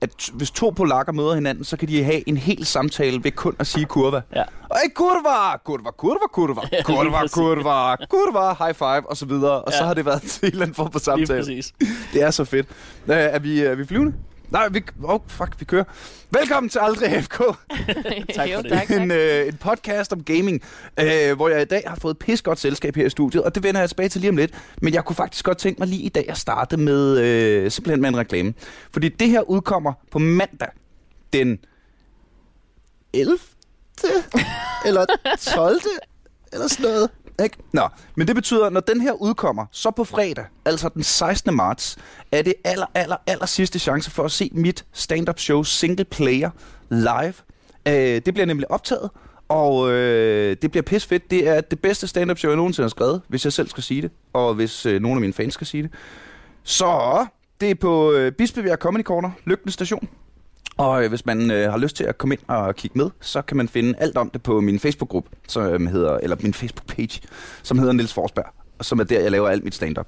at hvis to polakker møder hinanden, så kan de have en hel samtale ved kun at sige kurva. Ja. Ej, kurva, kurva, kurva, kurva, Ja, lige kurva, kurva, kurva, high five, og så videre. Og så Ja. har det været en eller anden form for Lige samtale. præcis. Det er så fedt. Er, vi, er vi flyvende? Nej, vi, oh, fuck, vi kører. Velkommen til Aldrig FK, Tak jo, for det. tak, tak. en, øh, en podcast om gaming, øh, hvor jeg i dag har fået pis godt selskab her i studiet, og det vender jeg tilbage til lige om lidt. Men jeg kunne faktisk godt tænke mig lige i dag at starte med øh, simpelthen med en reklame. Fordi det her udkommer på mandag den 11. eller 12. eller sådan noget. Ikke? Nå, men det betyder, når den her udkommer, så på fredag, altså den 16. marts, er det aller, aller, aller sidste chance for at se mit stand-up show Single Player live. Øh, det bliver nemlig optaget, og øh, det bliver pis fedt. Det er det bedste stand-up show, jeg nogensinde har skrevet, hvis jeg selv skal sige det, og hvis øh, nogle af mine fans skal sige det. Så det er på øh, Bispebjerg Comedy Corner, Lygten Station. Og øh, hvis man øh, har lyst til at komme ind og kigge med, så kan man finde alt om det på min Facebook-gruppe, som hedder, eller min Facebook-page, som hedder Niels Forsberg, som er der, jeg laver alt mit stand-up.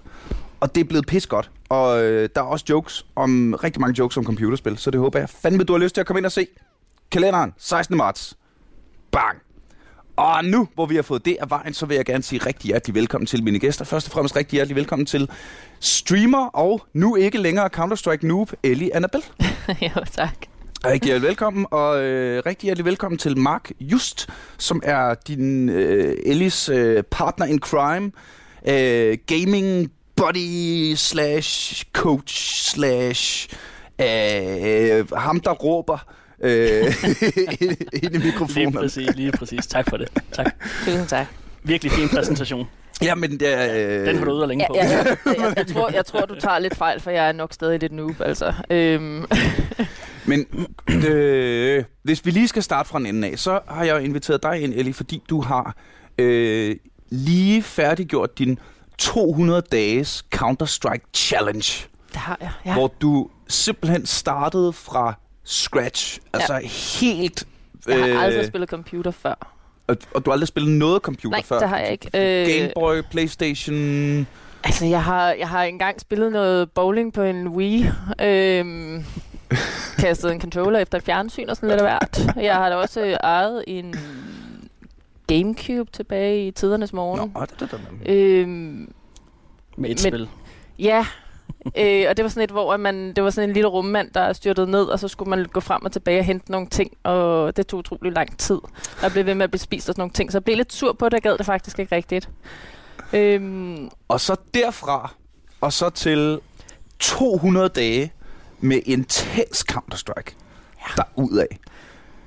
Og det er blevet pis godt, og øh, der er også jokes om, rigtig mange jokes om computerspil, så det håber jeg fandme, du har lyst til at komme ind og se. Kalenderen, 16. marts. Bang! Og nu, hvor vi har fået det af vejen, så vil jeg gerne sige rigtig hjertelig velkommen til mine gæster. Først og fremmest rigtig hjertelig velkommen til streamer og nu ikke længere Counter-Strike noob, Ellie Annabelle. jo, tak. Rigtig hjertelig velkommen, og øh, rigtig hjertelig velkommen til Mark Just, som er din øh, Ellis øh, partner in crime, øh, gaming buddy slash coach slash øh, ham, der råber øh, ind i Lige mikrofonen. præcis, lige præcis. Tak for det. Tak. Tusind tak. Virkelig fin præsentation. Ja, men det er... Øh, Den har du ude og længe Ja, på. ja, jeg, jeg, jeg, tror, jeg tror, du tager lidt fejl, for jeg er nok stadig lidt noob, altså. Øhm, Men øh, hvis vi lige skal starte fra en ende af, så har jeg inviteret dig ind, Ellie, fordi du har øh, lige færdiggjort din 200 dages Counter-Strike Challenge, det har jeg, ja. ja. hvor du simpelthen startede fra scratch. Altså helt... Jeg har aldrig spillet computer før. og, og du har aldrig spillet noget computer Nej, før? det har jeg ikke. Øh, Game Boy, Playstation... Altså, jeg har, jeg har engang spillet noget bowling på en Wii. Øhm, kastet en controller efter et fjernsyn og sådan lidt af hvert. Jeg har da også øh, ejet en Gamecube tilbage i tidernes morgen. Nå, det, det, det. Øhm, Med et Men- spil. ja, øh, og det var sådan et, hvor man, det var sådan en lille rummand, der styrtede ned, og så skulle man gå frem og tilbage og hente nogle ting, og det tog utrolig lang tid. Der blev ved med at blive spist og sådan nogle ting, så jeg blev lidt sur på det, og gad det faktisk ikke rigtigt. Øhm, Og så derfra, og så til 200 dage med intens Counter-Strike. Ja. Derudad.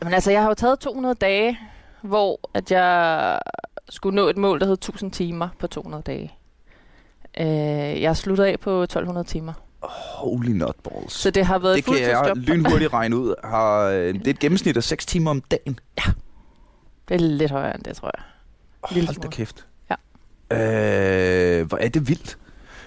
Men altså, jeg har jo taget 200 dage, hvor at jeg skulle nå et mål, der hed 1000 timer på 200 dage. Øh, jeg sluttede af på 1200 timer. Holy nutballs. Så det har været det et kan jeg lynhurtigt regne ud. Har, øh, det er et gennemsnit af 6 timer om dagen. Det er lidt højere end det, tror jeg. Lille Hold da kæft. Ja. Øh, hvor er det vildt.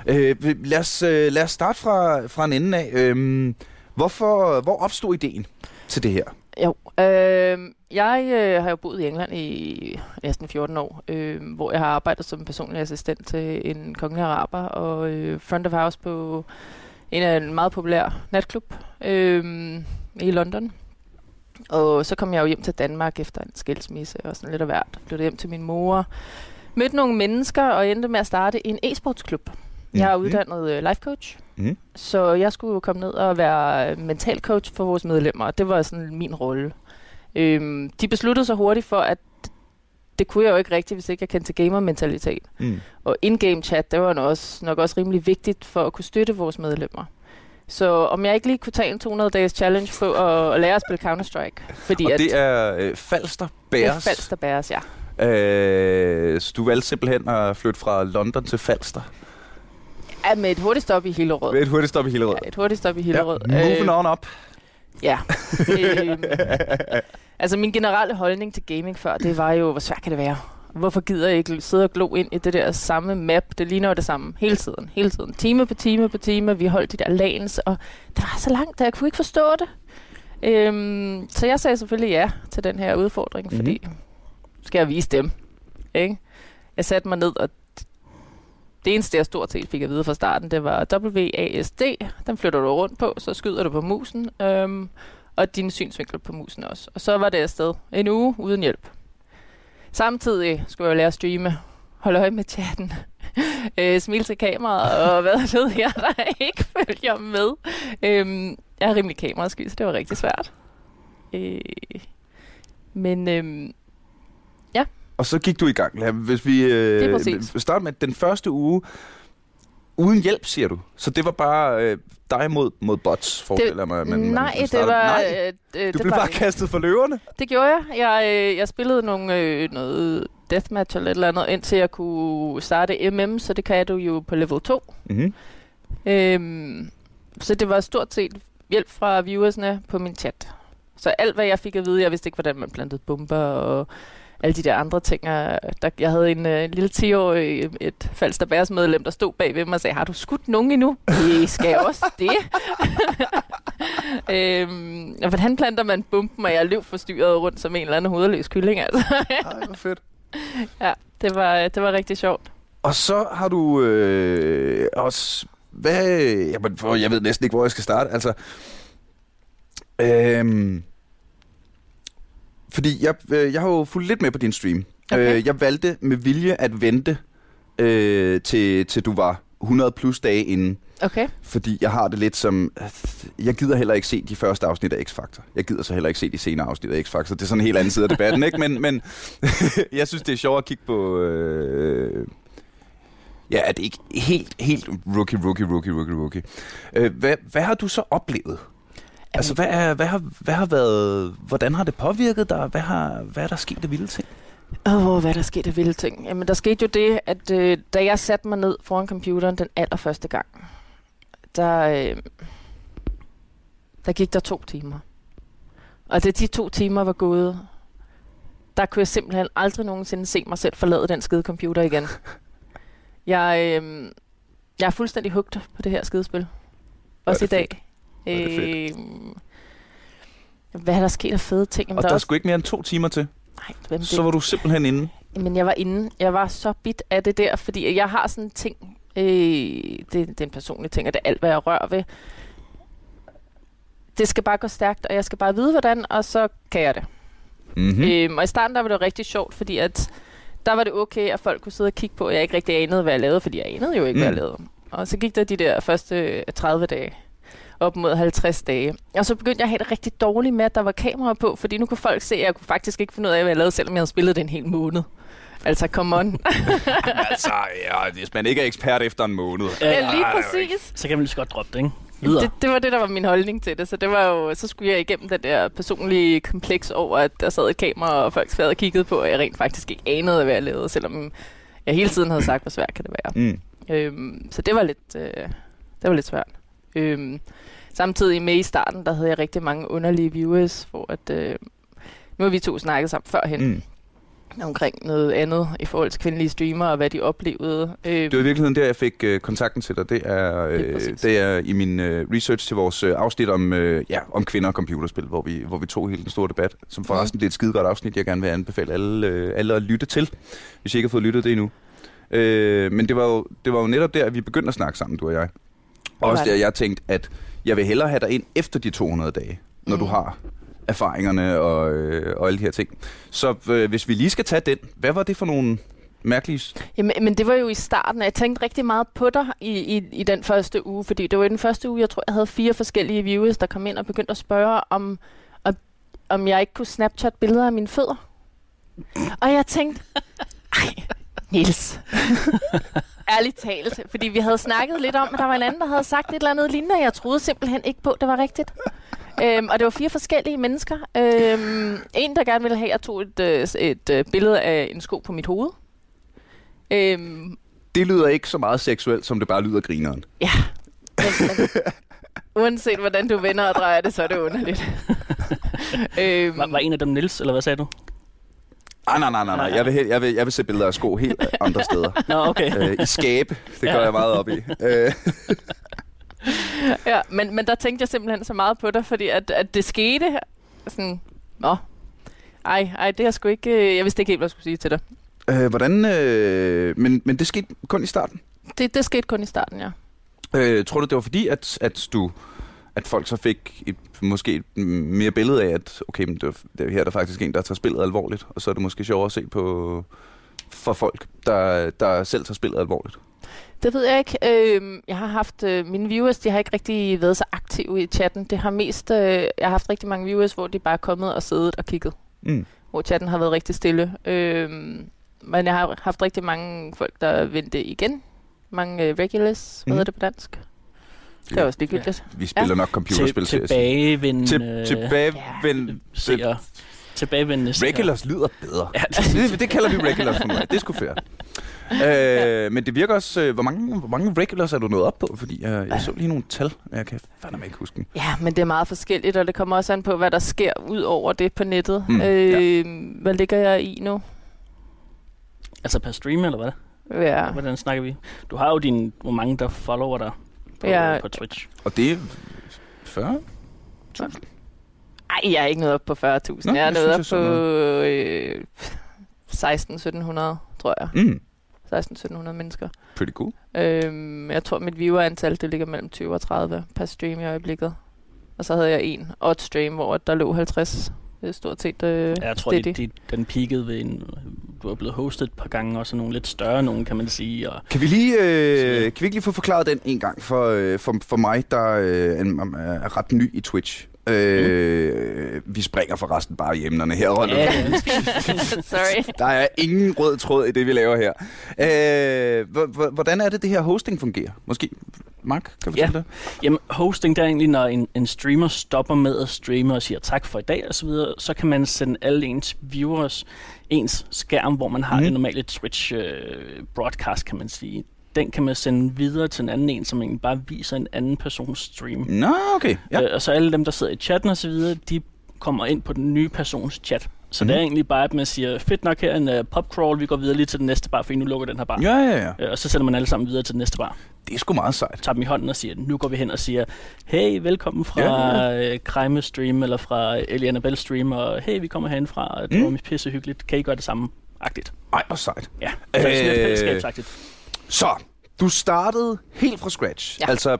Øh, lad, os, øh, lad os starte fra, fra en ende af. Øh, hvorfor, hvor opstod ideen til det her? Jo. Øh, jeg øh, har jo boet i England i næsten 14 år, øh, hvor jeg har arbejdet som personlig assistent til en kongelig araber og øh, front of house på en af en meget populær natklub øh, i London. Og så kom jeg jo hjem til Danmark efter en skilsmisse og sådan lidt af hvert. Flyttede hjem til min mor. Mødte nogle mennesker og endte med at starte en e-sportsklub. Jeg er uddannet øh, life coach. Mhm. Så jeg skulle jo komme ned og være øh, mental coach for vores medlemmer, og det var sådan min rolle. Øhm, de besluttede sig hurtigt for, at det kunne jeg jo ikke rigtigt, hvis ikke jeg kendte til gamer-mentalitet. Mm. Og in-game chat, det var nok også, nok også rimelig vigtigt for at kunne støtte vores medlemmer. Så om jeg ikke lige kunne tage en 200-dages challenge på at, at lære at spille Counter-Strike. Fordi Og at det er øh, Falster det er Bears. Falster Bears, ja. Øh, så du valgte simpelthen at flytte fra London til Falster. Ja. med et hurtigt stop i Hillerød. Med et hurtigt stop i Hillerød. Ja, et hurtigt stop i Hillerød. Ja, moving on up. Ja. øhm, altså min generelle holdning til gaming før, det var jo, hvor svært kan det være? Hvorfor gider jeg ikke sidde og glo ind i det der samme map? Det ligner jo det samme hele tiden, hele tiden. Time på time på time. Vi holdt de der lanes, og det var så langt, at jeg kunne ikke forstå det. Øhm, så jeg sagde selvfølgelig ja til den her udfordring, Mhm. fordi skal jeg vise dem. Ikke? Jeg satte mig ned, og det eneste, jeg stort set fik at vide fra starten, det var WASD. Den flytter du rundt på, så skyder du på musen. Øhm, og din synsvinkel på musen også. Og så var det afsted en uge uden hjælp. Samtidig skulle jeg lære at streame, holde øje med chatten, øh, smile til kameraet, og hvad ved jeg, der ikke følger med. Øhm, jeg har rimelig kamerasky, så det var rigtig svært. Øh, men øhm, og så gik du i gang. Lad- Hvis vi øh, starter med den første uge, uden hjælp, siger du. Så det var bare øh, dig mod, mod bots, forestiller jeg mig. man- nej, man det var... Nej, Øh, øh, du det blev var, bare kastet for løverne. Det gjorde jeg. Jeg, øh, jeg spillede nogle, øh, noget deathmatch eller et eller andet, indtil jeg kunne starte MM, så det kan du jo på level 2. Mm-hmm. Øhm, så det var stort set hjælp fra viewersne på min chat. Så alt, hvad jeg fik at vide, jeg vidste ikke, hvordan man plantede bomber og alle de der andre ting. og Der, jeg havde en øh, lille 10-årig, et Falster medlem, der stod bagved mig og sagde, har du skudt nogen endnu? Nej, skal jeg også det? øhm, og hvordan planter man bomben, og jeg løb forstyrret rundt som en eller anden hovedløs kylling. Altså. Ej, hvor fedt. ja, det var, det var rigtig sjovt. Og så har du øh, også... Hvad, jamen, for jeg ved næsten ikke, hvor jeg skal starte. Altså, øhm, fordi jeg, øh, jeg har jo fulgt lidt med på din stream. Okay. Øh, jeg valgte med vilje at vente øh, til, til du var 100 plus dage inden. Okay. Fordi jeg har det lidt som... Jeg gider heller ikke se de første afsnit af X-Factor. Jeg gider så heller ikke se de senere afsnit af X-Factor. Det er sådan en helt anden side af debatten, ikke? Men, men jeg synes, det er sjovt at kigge på... Øh, ja, er det ikke helt, helt rookie, rookie, rookie, rookie, rookie. Øh, hvad, hvad har du så oplevet? Altså, hvad, er, hvad, har, hvad har været... Hvordan har det påvirket dig? Hvad, har, hvad er der sket af vilde ting? Åh, oh, hvad der skete af vilde ting. Jamen, der skete jo det, at øh, da jeg satte mig ned foran computeren den allerførste gang, der, øh, der gik der to timer. Og da de to timer var gået, der kunne jeg simpelthen aldrig nogensinde se mig selv forlade den skide computer igen. Jeg, øh, jeg er fuldstændig hugt på det her skidespil. Også i dag. Fedt det Øh, hvad er der sket af fede ting? Jamen, Og der der er sgu ikke mere end to timer til. nej, hvem det, Så var du simpelthen inde. men jeg var inde. Jeg var så bit af det der, fordi jeg har sådan en ting. Øh, det, det er en personlig ting, og det er alt, hvad jeg rører ved. Det skal bare gå stærkt, og jeg skal bare vide, hvordan, og så kan jeg det. Mm-hmm. Mm. Øhm, og i starten, der var det rigtig sjovt, fordi at der var det okay, at folk kunne sidde og kigge på, at jeg ikke rigtig anede, hvad jeg lavede, fordi jeg anede jo ikke, mm. hvad jeg Mm. lavede. Og så gik der de der første 30 dage, op mod 50 dage. Og så begyndte jeg at have det rigtig dårligt med, at der var kamera på, fordi nu kunne folk se, at jeg kunne faktisk ikke finde ud af, hvad jeg lavede, selvom jeg havde spillet det en hel måned. Altså, come on. altså, ja, hvis man ikke er ekspert efter en måned. ja, lige det er jo præcis. Så kan man lige så godt droppe det, ikke? Det, det var det, der var min holdning til det. Så det var jo, så skulle jeg igennem det der personlige kompleks over, at der sad et kamera, og folk sad og kiggede på, og jeg rent faktisk ikke anede, hvad jeg lavede, selvom jeg hele tiden havde sagt, hvor svært kan det være. Mm. Øhm, så det var lidt, øh, det var lidt svært. Øhm, samtidig med i starten, der havde jeg rigtig mange underlige viewers, hvor at, øh, nu har vi to snakket sammen førhen Mm. mm. omkring noget andet i forhold til kvindelige streamere og hvad de oplevede. Øhm, Det var i virkeligheden der, jeg fik øh, kontakten til dig. Det er, øh, det er i min øh, research til vores øh, afsnit om, øh, ja, om kvinder og computerspil, hvor vi, hvor vi tog hele den store debat, som forresten det er et skide godt afsnit, jeg gerne vil anbefale alle, øh, alle at lytte til, hvis I ikke har fået lyttet det endnu. Øh, men det var, jo, det var jo netop der, at vi begyndte at snakke sammen, du og jeg. Og også der, jeg tænkte, at jeg vil hellere have dig ind efter de 200 dage, når mm. du har erfaringerne og, øh, og alle de her ting. Så øh, hvis vi lige skal tage den, hvad var det for nogle mærkelige... Jamen, men det var jo i starten, jeg tænkte rigtig meget på dig i, i, i den første uge, fordi det var i den første uge, jeg tror, jeg havde fire forskellige viewers, der kom ind og begyndte at spørge, om, om, om jeg ikke kunne Snapchat billeder af mine fødder. Og jeg tænkte, ej, Niels. Ærligt talt. Fordi vi havde snakket lidt om, at der var en anden, der havde sagt et eller andet lignende, og jeg troede simpelthen ikke på, at det var rigtigt. Øhm, og det var fire forskellige mennesker. Øhm, en, der gerne ville have, at jeg tog et, øh, et øh, billede af en sko på mit hoved. Øhm, Det lyder ikke så meget seksuelt, som det bare lyder grineren. ja. Men, men, uanset hvordan du vender og drejer det, så er det underligt. øhm, Var, var en af dem Nils, eller hvad sagde du? Ah, nej, nej, nej, nej. Jeg vil, jeg, vil, jeg vil se billeder af sko helt andre steder. Nå, okay. øh, I skabe, det går Ja. jeg meget op i. Øh, ja, men, men der tænkte jeg simpelthen så meget på dig, fordi at, at det skete sådan, nå, ej, ej, det er sgu ikke, øh, jeg vidste ikke helt, hvad jeg skulle sige til dig. øh, hvordan, øh, men, men det skete kun i starten. det, det skete kun i starten, ja. Øh, tror du, det var fordi, at, at du at folk så fik et, måske et mere billede af, at okay, men det, var, det er her der er faktisk en, der tager spillet alvorligt, og så er det måske sjovere at se på for folk, der, der selv tager spillet alvorligt? Det ved jeg ikke. Øh, jeg har haft øh, mine viewers, de har ikke rigtig været så aktive i chatten. Det har mest, øh, jeg har haft rigtig mange viewers, hvor de bare er kommet og siddet og kigget. Mm. Hvor chatten har været rigtig stille. Øh, men jeg har haft rigtig mange folk, der vendte igen. Mange øh, regulars, hvad Mhm. hedder det på dansk? Det er også lidt hyggeligt. Vi spiller nok computerspil, Til, til, tilbagevendende... til, tilbagevend... Seere. Tilbagevendende. Regulars lyder bedre. Ja, det, det kalder vi regulars for mig. Det er sgu fair. Øh, men det virker også... øh, Hvor mange, hvor mange regulars er du nået op på? Fordi jeg, jeg så lige nogle tal, men jeg kan fandme ikke huske dem. Ja, men det er meget forskelligt, og det kommer også an på, hvad der sker ud over det på nettet. Mm, øh, Hvad ligger jeg i nu? Altså per stream, eller hvad? Ja, Hvordan snakker vi? Du har jo din, hvor mange der follower der på, Ja. på Twitch. Og det er 40? Ej, jeg er ikke nået op på 40.000. Nå, Jeg er nået op på jeg øh, 16-1700, tror jeg. Mm, 16-1700 mennesker. pretty cool. Øhm, jeg tror, mit viewerantal det ligger mellem 20 og 30 per stream i øjeblikket. Og så havde jeg en odd stream, hvor der lå 50. Det er stort set øh, Ja, jeg tror, steady. det, det, den peakede ved en... Du er blevet hostet et par gange, også nogle lidt større nogen, kan man sige. Og Kan vi lige, øh, kan vi ikke lige få forklaret den en gang for, øh, for, for mig, der øh, er ret ny i Twitch? Øh, Vi springer forresten bare i emnerne her. Ja, Sorry. Der er ingen rød tråd i det, vi laver her. Øh, h- h- hvordan er det, det her hosting fungerer? Måske, Mark, kan du Ja. fortælle det? Jamen, hosting, der er egentlig, når en, en streamer stopper med at streame og siger tak for i dag og så videre, så kan man sende alle ens viewers ens skærm, hvor man har mm. det normale Twitch øh, broadcast, kan man sige. Den kan man sende videre til en anden en, som egentlig bare viser en anden persons stream. Nå, okay. Ja. Øh, og så alle dem, der sidder i chatten og så videre, de kommer ind på den nye persons chat. Så Mhm. mm. det er egentlig bare, at man siger, fedt nok her en uh, popcrawl, vi går videre lige til den næste bar, for nu lukker den her bar. Ja, ja, ja. Øh, og så sender man alle sammen videre til den næste bar. Det er sgu meget sejt. Tager dem i hånden og siger, nu går vi hen og siger, hey, velkommen fra Ja, ja. Krejme Stream, eller fra Ellie Annabelle Stream, og hey, vi kommer herhen fra, det Mm. var pisse hyggeligt, kan I gøre det samme? Agtigt. Ej, hvor sejt. Ja, så det er sådan lidt Øh, fællesskabsagtigt. Så, du startede helt fra scratch. Ja. Altså,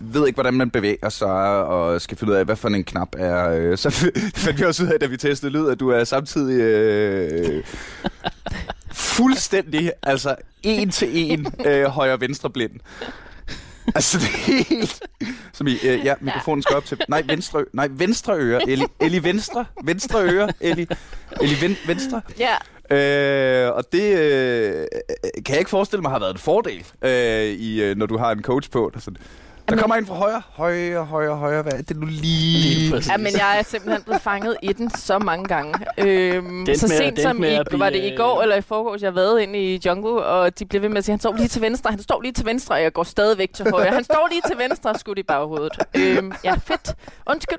ved ikke, hvordan man bevæger sig, og skal finde ud af, hvad for en knap er. øh, Så fandt vi også ud af, da vi testede lyd, at du er samtidig øh, fuldstændig, altså en til en øh, højre-venstre blind. Altså, det er helt... Som i, øh, ja, mikrofonen skal op til... Nej, venstre, nej, venstre øre. Ellie, Ellie venstre. Venstre øre. Ellie, Ellie ven, venstre. Ja, Øh, og det øh, kan jeg ikke forestille mig har været en fordel, øh, i, øh, når du har en coach på. Der, sådan, der Jamen- kommer en fra højre, højre, højre, højre. Hvad er det nu lige? Lige. Ja, men jeg er simpelthen blevet fanget i den så mange gange. Øhm, Det endte så med- sent det som i, blive, var det i øh, går eller i forgårs, jeg været ind i jungle, og de blev ved med at sige, han står lige til venstre, han står lige til venstre, og jeg går stadigvæk til højre. Han står lige til venstre, skudt i baghovedet. Øhm, ja, fedt. Undskyld.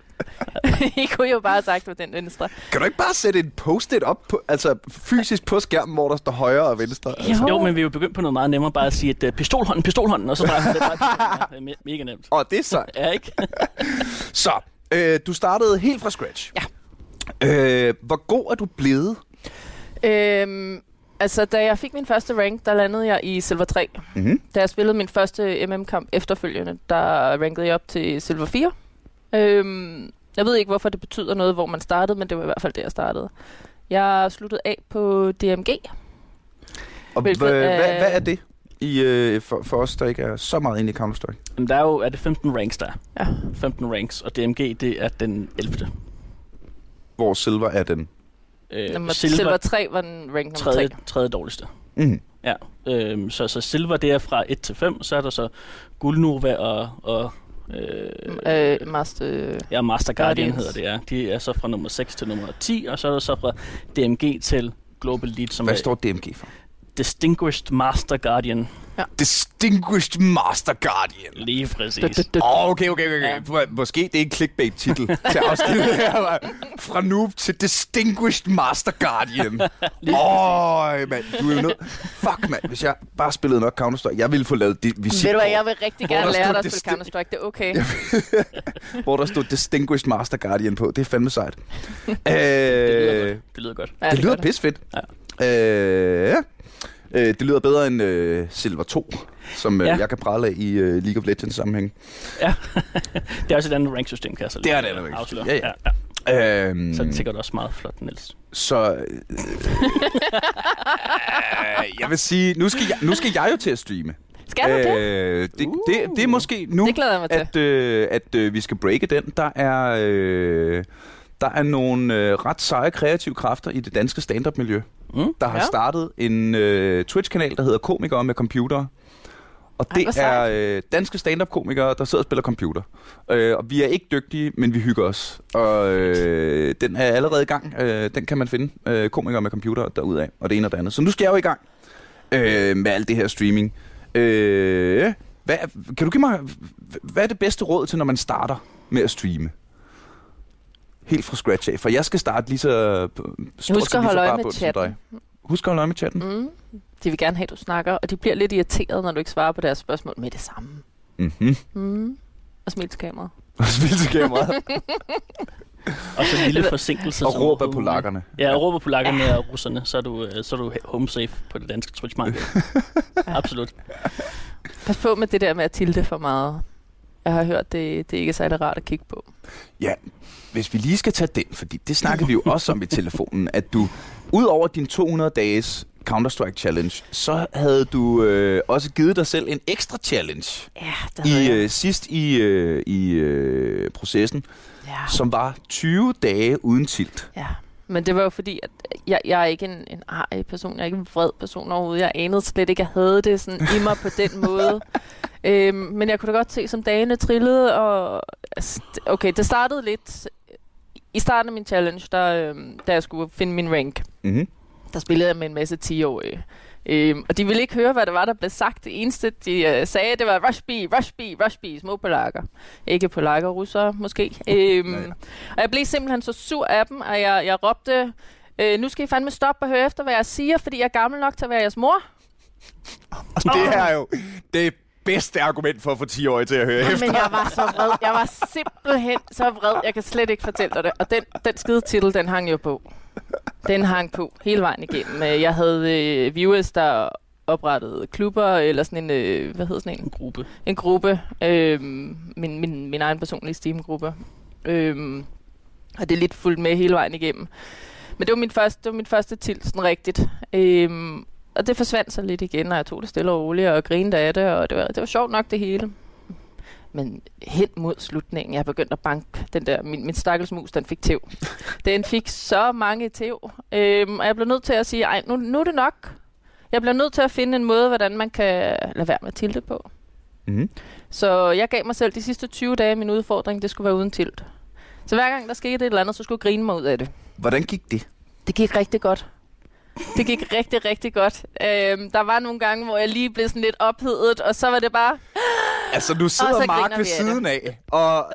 I kunne jo bare have sagt, at den venstre. Kan du ikke bare sætte en post-it op, på, altså fysisk på skærmen, hvor der står højre og venstre? Altså. Jo, men vi er jo begyndt på noget meget nemmere, bare at sige, at uh, pistolhånden, pistolhånden, og så bare, det er bare mega nemt. Og det er sejt. Ja, ikke? Så, øh, du startede helt fra scratch. Ja. Øh, hvor god er du blevet? Øhm, altså, da jeg fik min første rank, der landede jeg i Silver 3. Mm-hmm. Da jeg spillede min første MM-kamp efterfølgende, der rankede jeg op til Silver 4. Øhm, jeg ved ikke, hvorfor det betyder noget, hvor man startede, men det var i hvert fald det, jeg startede. Jeg sluttede af på DMG. Og Hvilket hvad, er- hvad, hvad er det i, øh, for, for os, der ikke er så meget inde i Counter-Strike? Jamen, der er jo er det 15 ranks, der er. Ja. 15 ranks, og DMG, det er den 11. Hvor silver er den? Øh, Nummer, Silver, Silver 3 var den rank nummer 3. tredje, tredje dårligste. Mm. Ja, øhm, så, så silver det er fra 1 til 5, så er der så guldnova og, og øh, Øh, master, ja, Master Guardian Guardians. hedder det, ja. De er så fra nummer 6 til nummer 10, og så er der så fra DMG til Global Lead, som Hvad er står DMG for? Distinguished Master Guardian. Distinguished Master Guardian. Lige præcis. Åh, oh, okay, okay, okay. Ja. Ja. Måske det er en clickbait-titel til afsnittet her. Fra noob til Distinguished Master Guardian. Åh, oh, mand, du er jo nødt... Fuck, mand, hvis jeg bare spillede nok Counter-Strike, jeg ville få lavet det visitkort, Ved du hvad, jeg vil rigtig gerne lære dig at det spille Counter-Strike. Det er okay. hvor der stod Distinguished Master Guardian på. Det er fandme sejt. Det lyder øh, godt. Det lyder godt. Ja, det lyder gør pis fedt. Ja. Øh, ja. Øh, det lyder bedre end øh, Silver 2, som øh, Ja. jeg kan prale af i øh, League of Legends sammenhæng. Ja, det er også et andet ranksystem, kan jeg så Det er lige, et andet ranksystem. afsløre. Ja, ja. Øhm, Så er det sikkert også meget flot, Niels. Så øh, øh, jeg vil sige, nu skal jeg, nu skal jeg jo til at streame. Skal du det? Øh, det, det? Det er måske nu, Det glæder jeg mig til. at, øh, at øh, vi skal breake den. Der er, øh, der er nogle øh, ret seje kreative kræfter i det danske stand-up-miljø, Mm. der har Ja. startet en øh, Twitch-kanal, der hedder Komikere med Computer. Og Ej, det hvor er øh, danske stand-up-komikere, der sidder og spiller computer. Øh, og vi er ikke dygtige, men vi hygger os. Og øh, den er allerede i gang. Øh, den kan man finde, øh, komikere med computer, derudad, og det ene og det andet. Så nu skal jeg jo i gang øh, med alt det her streaming. Øh, hvad, kan du give mig, hvad er det bedste råd til, når man starter med at streame? Helt fra scratch af, for jeg skal starte lige så stort Husk at holde øje bare med chatten. dig. Husk at holde øje med chatten. Mm. De vil gerne have, at du snakker, og de bliver lidt irriteret, når du ikke svarer på deres spørgsmål med det samme. Mhm. Mm. Og smil til kameraet. Og spil til kameraet. Og så en lille forsinkelse. og som råb af overhovedet polakkerne. Ja, og råb af polakkerne og russerne, så er du, øh, så er du home safe på det danske Twitch-marked. Absolut. Pas på med det der med at tilde for meget. Jeg har hørt, det, det ikke er særlig rart at kigge på. Ja, hvis vi lige skal tage den, fordi det snakkede vi jo også om i telefonen, at du, ud over din 200 dages Counter-Strike Challenge, så havde du øh, også givet dig selv en ekstra challenge Ja, i øh, sidst i, øh, i øh, processen, ja. som var 20 dage uden tilt. ja. Men det var jo fordi, at jeg, jeg er ikke en, en arg person, jeg er ikke en vred person overhovedet. Jeg anede slet ikke, at jeg havde det sådan i mig på den måde. Øhm, men jeg kunne da godt se, som dagene trillede, og altså, okay, det startede lidt... I starten af min challenge, der, øhm, da jeg skulle finde min rank, Mm-hmm. der spillede jeg med en masse 10-årige. Øhm, og de ville ikke høre, hvad der var, der blev sagt. Det eneste, de øh, sagde, det var rush B, rush B, rush B, små polakker. Ikke polakker, russere måske. Ja, ja. Og jeg blev simpelthen så sur af dem, og jeg, jeg råbte, øh, nu skal I fandme stoppe og høre efter, hvad jeg siger, fordi jeg er gammel nok til at være jeres mor. Det er jo det bedste argument for at få 10-årige til at høre Men jeg var så vred. Jeg var simpelthen så vred. Jeg kan slet ikke fortælle dig det. Og den, den skide titel, den hang jo på. Den hang på hele vejen igennem. Øh, Jeg havde øh, viewers, der oprettede klubber, eller sådan en, øh, hvad hedder sådan en? En gruppe. En gruppe. Øh, min, min, min egen personlige Steam-gruppe. Øh, og det er lidt fuldt med hele vejen igennem. Men det var min første, det var min første til, sådan rigtigt. Øh, og det forsvandt så lidt igen, og jeg tog det stille og roligt og grinede af det, og det var, det var sjovt nok det hele. Men hen mod slutningen, jeg begyndte at banke den der, min, min stakkels mus, den fik tæv. Den fik så mange tæv, øhm, og jeg blev nødt til at sige, ej, nu, nu er det nok. Jeg bliver nødt til at finde en måde, hvordan man kan lade være med tilte på. Mm-hmm. Så jeg gav mig selv de sidste 20 dage min udfordring, det skulle være uden tilt. Så hver gang der skete et eller andet, så skulle jeg grine mig ud af det. Hvordan gik det? Det gik rigtig godt. Det gik rigtig, rigtig godt. Øhm, der var nogle gange, hvor jeg lige blev sådan lidt ophedet, og så var det bare... Altså, nu så sidder Mark ved af siden af, og...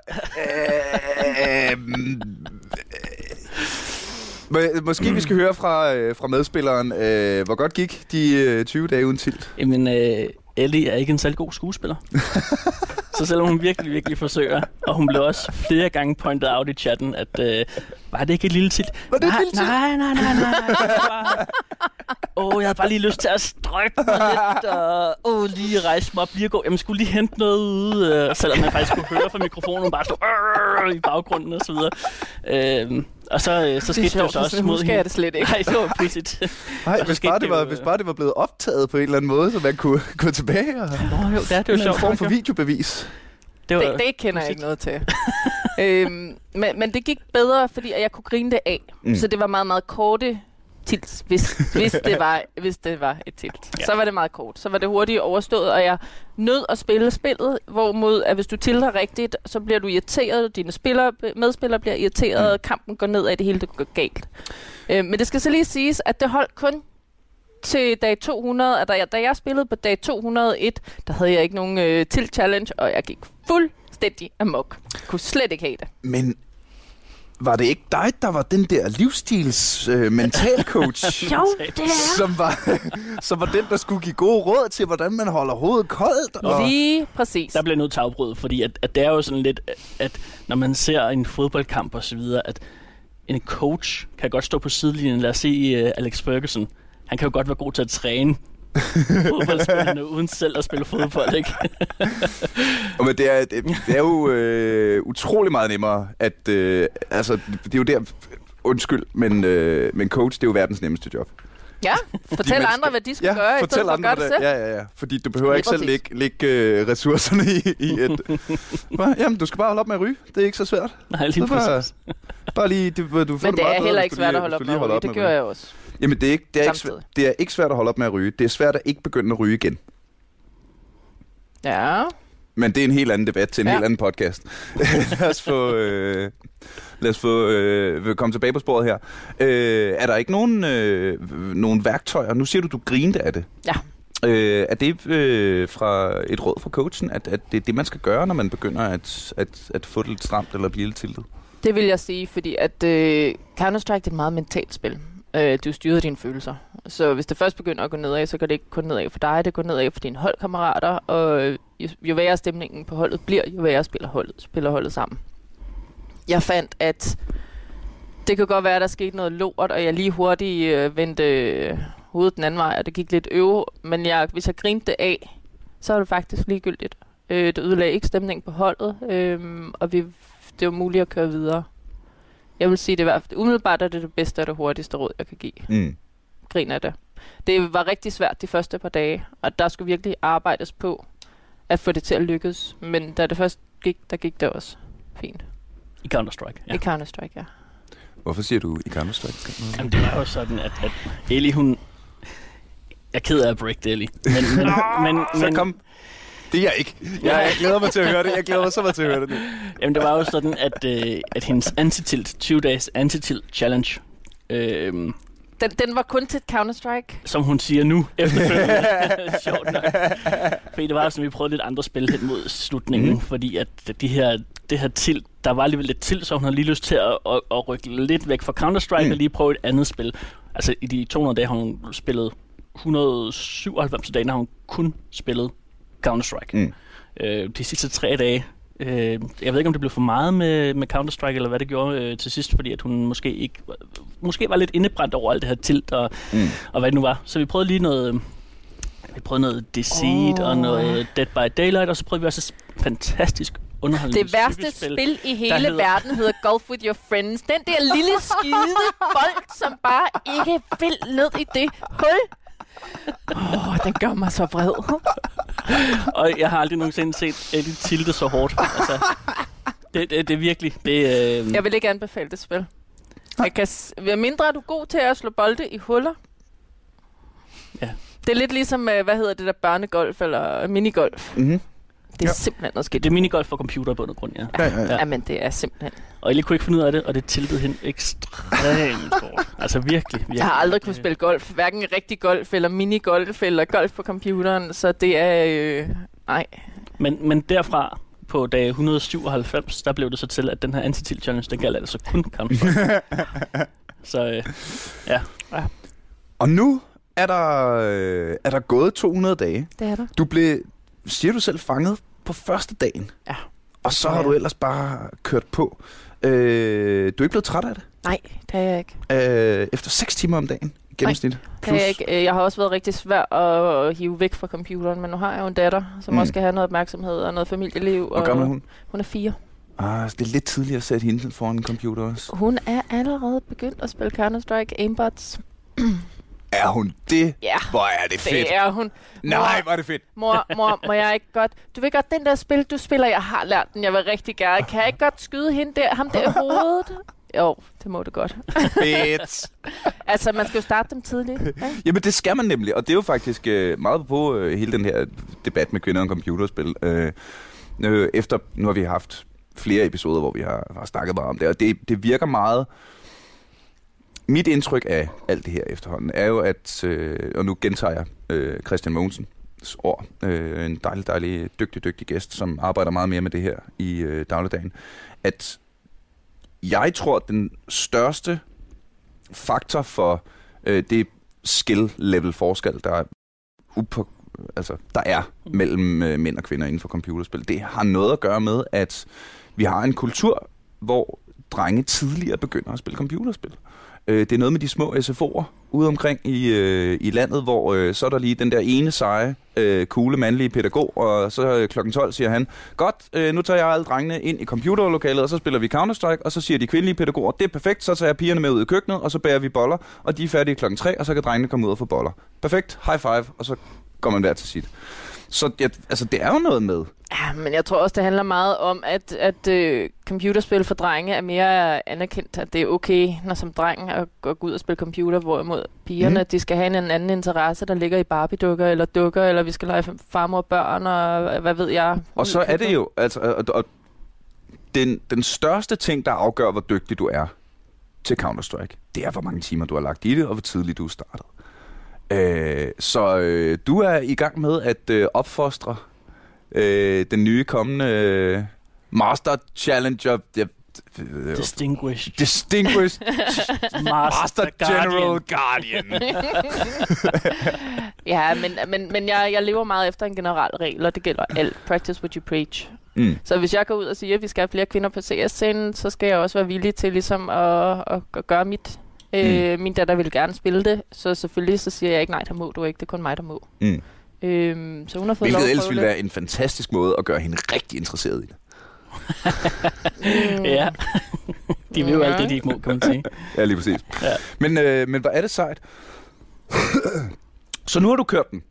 Øh, øh, måske vi skal høre fra, øh, fra medspilleren, øh, hvor godt gik de øh, 20 dage uden tilt? Jamen, øh, Ellie er ikke en særlig god skuespiller. så selvom hun virkelig, virkelig forsøger, og hun blev også flere gange pointet out i chatten, at øh, var det ikke et lille tit? Var det et nej, lille tilt? Nej, nej, nej, nej. Åh, oh, jeg havde bare lige lyst til at strykke mig lidt, og oh, lige rejse mig op, lige gå. Jamen, skulle lige hente noget ude, øh, selvom man faktisk kunne høre fra mikrofonen, bare "Arr" i baggrunden og så videre. Øh, og så, øh, så skete det jo så også mod husker jeg det slet ikke. Nej, det var pudsigt. Nej, hvis bare, det det var, jo, hvis øh, bare det var blevet optaget på en eller anden måde, så man kunne gå tilbage og Nå, jo, det er, det jo en sjovt. form nok, for videobevis. Det, var, Det, det kender jeg ikke noget til. øhm, men, men det gik bedre, fordi at jeg kunne grine det af. Mm. Så det var meget, meget korte tilt, hvis, hvis, det, var, hvis det var et tilt. Ja. Så var det meget kort. Så var det hurtigt overstået, og jeg nød at spille spillet, hvorimod at hvis du tilter rigtigt, så bliver du irriteret, dine spillere, medspillere bliver irriteret, mm. kampen går nedad, det hele det går galt. Øh, men det skal så lige siges, at det holdt kun til dag 200, at da jeg, da jeg spillede på dag 201, der havde jeg ikke nogen øh, til challenge, og jeg gik fuldstændig amok. Jeg kunne slet ikke have det. Men var det ikke dig, der var den der livsstils øh, mentalcoach? Jo, det er som var, som var den, der skulle give gode råd til, hvordan man holder hovedet koldt. Og... Lige præcis. Der bliver nødt til fordi at, at det er jo sådan lidt, at når man ser en fodboldkamp og så videre, at en coach kan godt stå på sidelinjen. Lad os se uh, Alex Ferguson. Han kan jo godt være god til at træne, fodboldspillerne uden selv at spille fodbold, ikke? Og men det er, det, det er jo øh, utrolig meget nemmere, at... Øh, altså, det er jo der... Undskyld, men, øh, men coach, det er jo verdens nemmeste job. Ja, fortæl man andre, hvad de skal gøre, i fortæl stedet for at andre gøre det selv. Ja, ja, ja. Fordi du behøver ikke selv lægge, lægge øh, ressourcerne i, i et... Bare, jamen, du skal bare holde op med at ryge. Det er ikke så svært. Nej, lige Så bare, præcis. bare lige... Du, du får Men det, det meget er bedre, heller ikke svært lige- at holde op med at ryge. Det gør jeg også. Jamen, det er, ikke, det, er ikke, Samtidig. svært- det er ikke svært at holde op med at ryge. Det er svært at ikke begynde at ryge igen. Ja, Men det er en helt anden debat til en Ja. helt anden podcast. lad os få, øh, lad os få øh, komme tilbage på sporet her. Øh, er der ikke nogen, øh, nogen værktøjer? Nu siger du, du grinte af det. Ja. Øh, er det øh, fra et råd fra coachen, at, at det er det, man skal gøre, når man begynder at, at, at få det lidt stramt eller blive lidt tiltet? det vil jeg sige, fordi at øh, Counter-Strike er et meget mentalt spil. Øh, du styrer dine følelser. Så hvis det først begynder at gå nedad, så går det ikke kun nedad for dig, det går nedad for dine holdkammerater, og jo, jo værre stemningen på holdet bliver, jo værre spiller holdet, spiller holdet sammen. Jeg fandt, at det kan godt være, at der skete noget lort, og jeg lige hurtigt øh, vendte øh, hovedet den anden vej, og det gik lidt øve, men jeg, hvis jeg grinte det af, så var det faktisk ligegyldigt. Øh, det ødelagde ikke stemningen på holdet, øh, og vi, det var muligt at køre videre. Jeg vil sige, det er fald umiddelbart er det det bedste og det hurtigste råd, jeg kan give. Mm. Grin af det. Det var rigtig svært de første par dage, og der skulle virkelig arbejdes på at få det til at lykkes. Men da det først gik, der gik det også fint. I Counter-Strike, ja. I Counter-Strike, ja. Hvorfor siger du i Counter-Strike? Jamen, det var jo sådan, at, at Ellie, hun... Jeg er ked af at break det, Ellie. Men, men, men, Så men, kom. Det er jeg ikke. Jeg, jeg glæder mig til at høre det. Jeg glæder mig så meget til at høre det nu. Jamen, det var jo sådan, at, øh, at hendes antitilt, 20 days antitilt challenge, øh, Den, den var kun til Counter-Strike. som hun siger nu, efterfølgende. Sjovt nok. Fordi det var sådan, vi prøvede lidt andre spil hen mod slutningen, mm. fordi at de her, det her tilt, der var alligevel lidt til, så hun havde lige lyst til at, at, at rykke lidt væk fra Counter-Strike mm. og lige prøve et andet spil. Altså i de 200 dage har hun spillet 197 dage, har hun kun spillet Counter-Strike. Mm. Øh, de sidste tre dage, øh, jeg ved ikke, om det blev for meget med, med Counter-Strike, eller hvad det gjorde øh, til sidst, fordi at hun måske ikke måske var lidt indebrændt over alt det her tilt, og, Mm. og hvad det nu var. Så vi prøvede lige noget... Vi prøvede noget Deceit oh. og noget Dead by Daylight, og så prøvede vi også et fantastisk underholdende Det værste cykelspil. spil i hele hedder- verden hedder Golf with your friends. Den der lille skide bold, som bare ikke vil ned i det hul. Åh, oh, den gør mig så vred. Og jeg har aldrig nogensinde set Eddie tilte så hårdt. Altså, det, det, det er virkelig... Det, øh, Jeg vil ikke anbefale det spil. Jeg kan, s- hvad mindre er du god til at slå bolde i huller. Ja. Det er lidt ligesom, øh, hvad hedder det der, børnegolf eller minigolf. Mm-hmm. Det er Ja. simpelthen noget det, skidt. det er minigolf for computer bund og grund, ja. Ja, ja, ja. Ja. Jamen, det er simpelthen... Og Ellie kunne ikke finde ud af det, og det tiltede hende ekstremt hårdt. Altså virkelig, virkelig. Jeg har aldrig kunnet spille golf. Hverken rigtig golf, eller minigolf, eller golf på computeren. Så det er... Øh, nej. Men, men derfra på dag 197, der blev det så til, at den her anti challenge, den galt altså kun counter Så øh, Og nu er der, øh, er der gået 200 dage. Det er der. Du blev, siger du selv, fanget på første dagen. Ja. Og så har du ellers bare kørt på. Øh, du er ikke blevet træt af det? Nej, det er jeg ikke. Øh, efter 6 timer om dagen gennemsnit? Det er jeg, ikke. Jeg har også været rigtig svær at, hive væk fra computeren, men nu har jeg jo en datter, som Mm. også skal have noget opmærksomhed og noget familieliv. Hvor og gammel er hun? Hun er fire. Ah, det er lidt tidligt at sætte hende foran en computer også. Hun er allerede begyndt at spille Counter-Strike Aimbots. Er hun det? Ja, Hvor er det fedt. det er hun. Nej, hvor er det fedt. Mor, mor, må jeg ikke godt... Du ved godt, den der spil, du spiller, jeg har lært den, jeg vil rigtig gerne. Kan jeg ikke godt skyde hende der, ham der i hovedet? Jo, det må du godt. Fedt. Altså, man skal jo starte dem tidligt. Ikke? Jamen det skal man nemlig, og det er jo faktisk øh, meget på øh, hele den her debat med kvinder og computerspil. Øh, øh, efter, nu har vi haft flere episoder, hvor vi har, har snakket meget om det, og det, det virker meget... Mit indtryk af alt det her efterhånden er jo, at, øh, og nu gentager jeg øh, Christian Mogensens ord, øh, en dejlig, dejlig, dygtig, dygtig gæst, som arbejder meget mere med det her i øh, dagligdagen, at jeg tror, at den største faktor for øh, det skill-level forskel, der er, upå, altså, der er mellem øh, mænd og kvinder inden for computerspil. Det har noget at gøre med, at vi har en kultur, hvor drenge tidligere begynder at spille computerspil. Øh, Øh, det er noget med de små SFO'er ude omkring i, øh, i landet, hvor øh, så er der lige den der ene seje, øh, coole mandlige pædagog, og så øh, klokken 12 siger han, godt, øh, nu tager jeg alle drengene ind i computerlokalet, og så spiller vi Counter-Strike, og så siger de kvindelige pædagoger, det er perfekt, så tager jeg pigerne med ud i køkkenet, og så bærer vi boller, og de er færdige klokken 3, og så kan drengene komme ud og få boller. Perfekt, high five, og så går man hver til sit. Så ja, altså, det er jo noget med. Ja, men jeg tror også, det handler meget om, at, at øh, computerspil for drenge er mere anerkendt, at det er okay, når som dreng at gå ud og spille computer, hvorimod pigerne, mm. de skal have en anden interesse, der ligger i Barbie-dukker eller dukker, eller vi skal lege farmor og børn, og hvad ved jeg. Og så er det jo, altså, og, og den, den største ting, der afgør, hvor dygtig du er til Counter-Strike, det er, hvor mange timer du har lagt i det, og hvor tidligt du er startet. Øh, så øh, du er i gang med at øh, opfostre øh, den nye kommende øh, Master Challenger... Ja, øh, Distinguished Distinguished Master, Master General Guardian. Ja, men, men, men jeg, jeg lever meget efter en generel regel, og det gælder alt. Practice what you preach. Mm. Så hvis jeg går ud og siger, at vi skal have flere kvinder på CS-scenen, så skal jeg også være villig til ligesom at, at, at gøre mit. Mm. Øh, min datter vil gerne spille det, så selvfølgelig så siger jeg ikke, nej, der må du ikke, det er kun mig, der må. Mm. Øhm, så hun har fået Hvilket ellers ville det. være en fantastisk måde at gøre hende rigtig interesseret i det. Mm. Ja. de vil jo Ja. alt det, de ikke må, kan man sige. Ja, lige præcis. Ja. Men, øh, men hvor er det sejt. Så nu har du kørt den.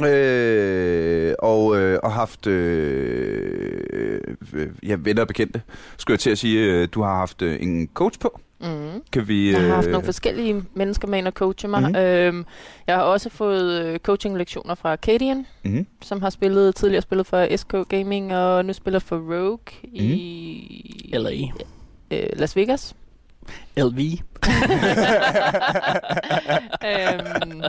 Ja. Øh, og, øh, og haft øh, øh, ja, venner og bekendte. Skulle jeg til at sige, øh, du har haft øh, en coach på. Mm. Kan vi... Jeg har haft øh, nogle forskellige mennesker med ind og coache mig. Mm-hmm. Øhm, jeg har også fået øh, coaching-lektioner fra Cadian, mhm. som har spillet tidligere spillet for SK Gaming, og nu spiller for Rogue Mhm. i LA. øh, Las Vegas. LV. øhm,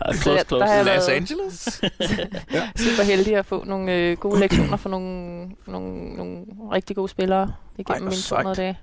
Ah, så close, close. der har Los Angeles? super heldig at få nogle øh, gode lektioner fra nogle, nogle, nogle rigtig gode spillere Ej, igennem hvor mine sejt. 200 dage.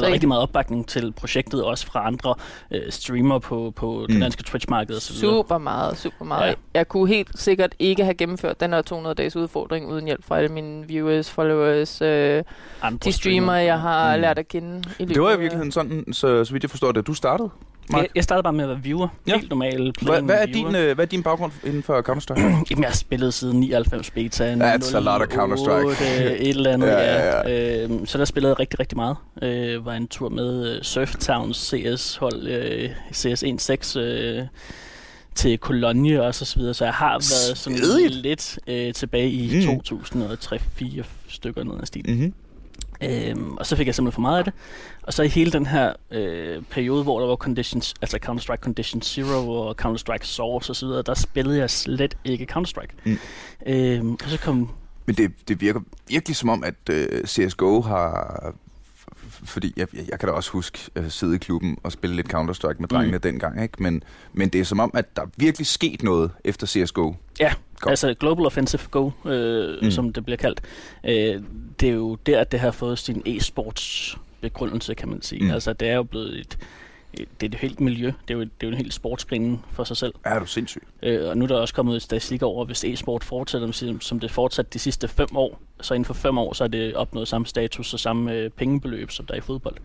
Der er rigtig meget opbakning til projektet, også fra andre øh, streamere på, på det Mm. danske Twitch-marked osv. Super meget, super meget. Ja. Jeg kunne helt sikkert ikke have gennemført den her 200-dages udfordring uden hjælp fra alle mine viewers, followers, øh, Andre de streamere, jeg har Mm. lært at kende i løbet Det var i virkeligheden sådan, så, så vidt jeg forstår det, du startede. Mark. Jeg, jeg startede bare med at være viewer. Ja. Helt normal. Hvad, hvad, er viewer. din, øh, hvad er din baggrund inden for Counter-Strike? Jamen, jeg har spillet siden 99 beta. That's a lot of Counter-Strike. 08, et eller andet, Ja, ja, ja, Øhm, så der spillede jeg rigtig, rigtig meget. Øh, var en tur med øh, Surf Towns CS-hold, øh, CS 1.6 øh, til Cologne og så, videre. Så jeg har været sådan Svedigt. lidt øh, tilbage i Mm. mm. 2003-4 stykker noget af stilen. mm-hmm. Øhm, og så fik jeg simpelthen for meget af det. Og så i hele den her øh, periode, hvor der var conditions, altså Counter-Strike Condition Zero og Counter-Strike Source osv., der spillede jeg slet ikke Counter-Strike. Mm. Øhm, og så kom... Men det, det virker virkelig som om, at øh, CSGO har... Fordi jeg, jeg, jeg kan da også huske at sidde i klubben og spille lidt Counter-Strike med drengene mm. dengang, ikke? Men, men det er som om, at der er virkelig sket noget efter CSGO. Ja, Godt. altså Global Offensive Go, øh, Mm. som det bliver kaldt. Øh, det er jo der, at det har fået sin e-sports begrundelse, kan man sige. Mm. Altså, det er jo blevet et, et, det er et helt miljø. Det er jo, det er jo en helt sportsgren for sig selv. Er du sindssyg? Øh, og nu er der også kommet statistik over, hvis e-sport fortsætter, som, som det fortsat de sidste fem år, så inden for fem år, så er det opnået samme status og samme øh, pengebeløb, som der er i fodbold.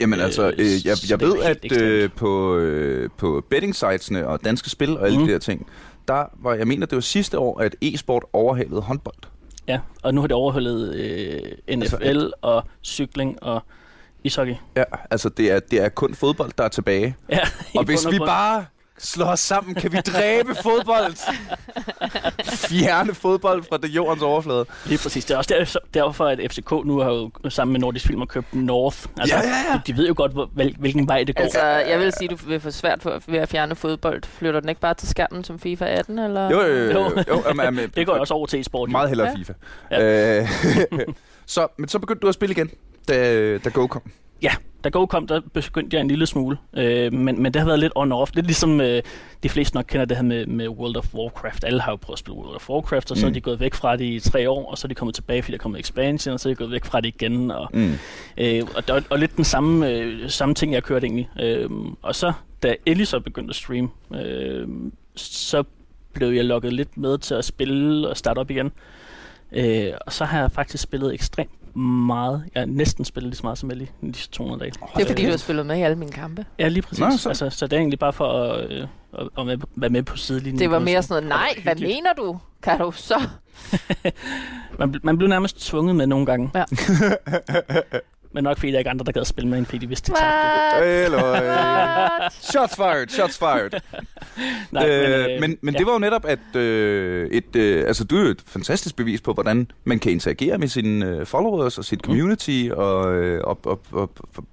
Jamen Øh, altså, øh, jeg, så jeg er ved, at øh, på, øh, på betting-sitesene og danske spil og alle mm. De der ting, der var, jeg mener, det var sidste år, at e-sport overhalede håndbold. Ja, og nu har det overhældet øh, NFL Altså, og cykling og ishockey. Ja, altså det er, det er kun fodbold, der er tilbage. Ja, Og hvis vi bare slår os sammen, kan vi dræbe fodbold. Fjerne fodbold fra det jordens overflade. Lige præcis. Det er også der, derfor, at FCK nu har jo sammen med Nordisk Film og købt North. Altså, Ja, ja, ja. De, de ved jo godt, hvor, hvilken vej det går. Altså, jeg vil sige, du vil få svært for, ved at fjerne fodbold. Flytter den ikke bare til skærmen som FIFA 18, eller? Jo, jo, jo. Jo. jo, jo jamen, jamen, det går også over til e-sport. Meget hellere Ja. FIFA. Ja. Øh, så, men så begyndte du at spille igen, da, da Go kom. Ja, da Go kom, der begyndte jeg en lille smule. Øh, men, men det har været lidt on-off. Lidt ligesom øh, de fleste nok kender det her med, med World of Warcraft. Alle har jo prøvet at spille World of Warcraft, og så Mm. er de gået væk fra det i tre år, og så er de kommet tilbage, fordi der er kommet expansion, og så er de gået væk fra det igen. Og, Mm. øh, og, og, og lidt den samme, øh, samme ting, jeg kørte egentlig. Øh, og så, da Ellie så begyndte at streame, øh, så blev jeg lukket lidt med til at spille og starte op igen. Øh, og så har jeg faktisk spillet ekstremt meget. Jeg har næsten spillet lige så meget som Ellie i disse 200 dage. Det er fordi, du har spillet med i alle mine kampe. Ja, lige præcis. Nå, så- altså, så det er egentlig bare for at, øh, at, at med- være med på sidelinjen. Det var mere sådan noget, nej, hvad mener du? Kan du så? Man, bl- man blev nærmest tvunget med nogle gange. Ja. Men nok fordi der ikke er andre, der gad spille med en, fordi de vidste, de tabte. Shots fired, shots fired. Nej, øh, men, men ja. det var jo netop, at øh, et, øh, altså, du er jo et fantastisk bevis på, hvordan man kan interagere med sine øh, followers og sit community og, øh, og, og, og, og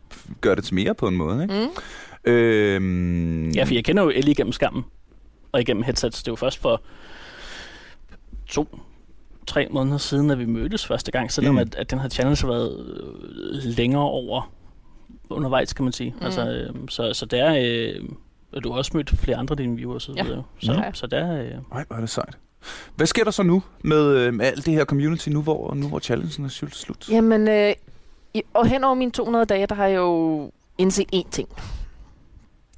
gøre det til mere på en måde. Ikke? Mm. Mm. Øh, Ja, for jeg kender jo Ellie igennem skammen. Og igennem headsets. Det var først for to, tre måneder siden, at vi mødtes første gang. Selvom Mm. at, at den her challenge har været øh, længere over undervejs, kan man sige. Mm. Altså, øh, så, så der er... Øh, og du har også mødt flere andre af dine viewers. og Så, Ja. videre. så, Ja. så der er... Øh, Ej, hvor er det sejt. Hvad sker der så nu med, øh, med alt det her community, nu hvor, nu hvor challengen er slut- slut? Jamen, øh, i, og hen over mine 200 dage, der har jeg jo indset én ting.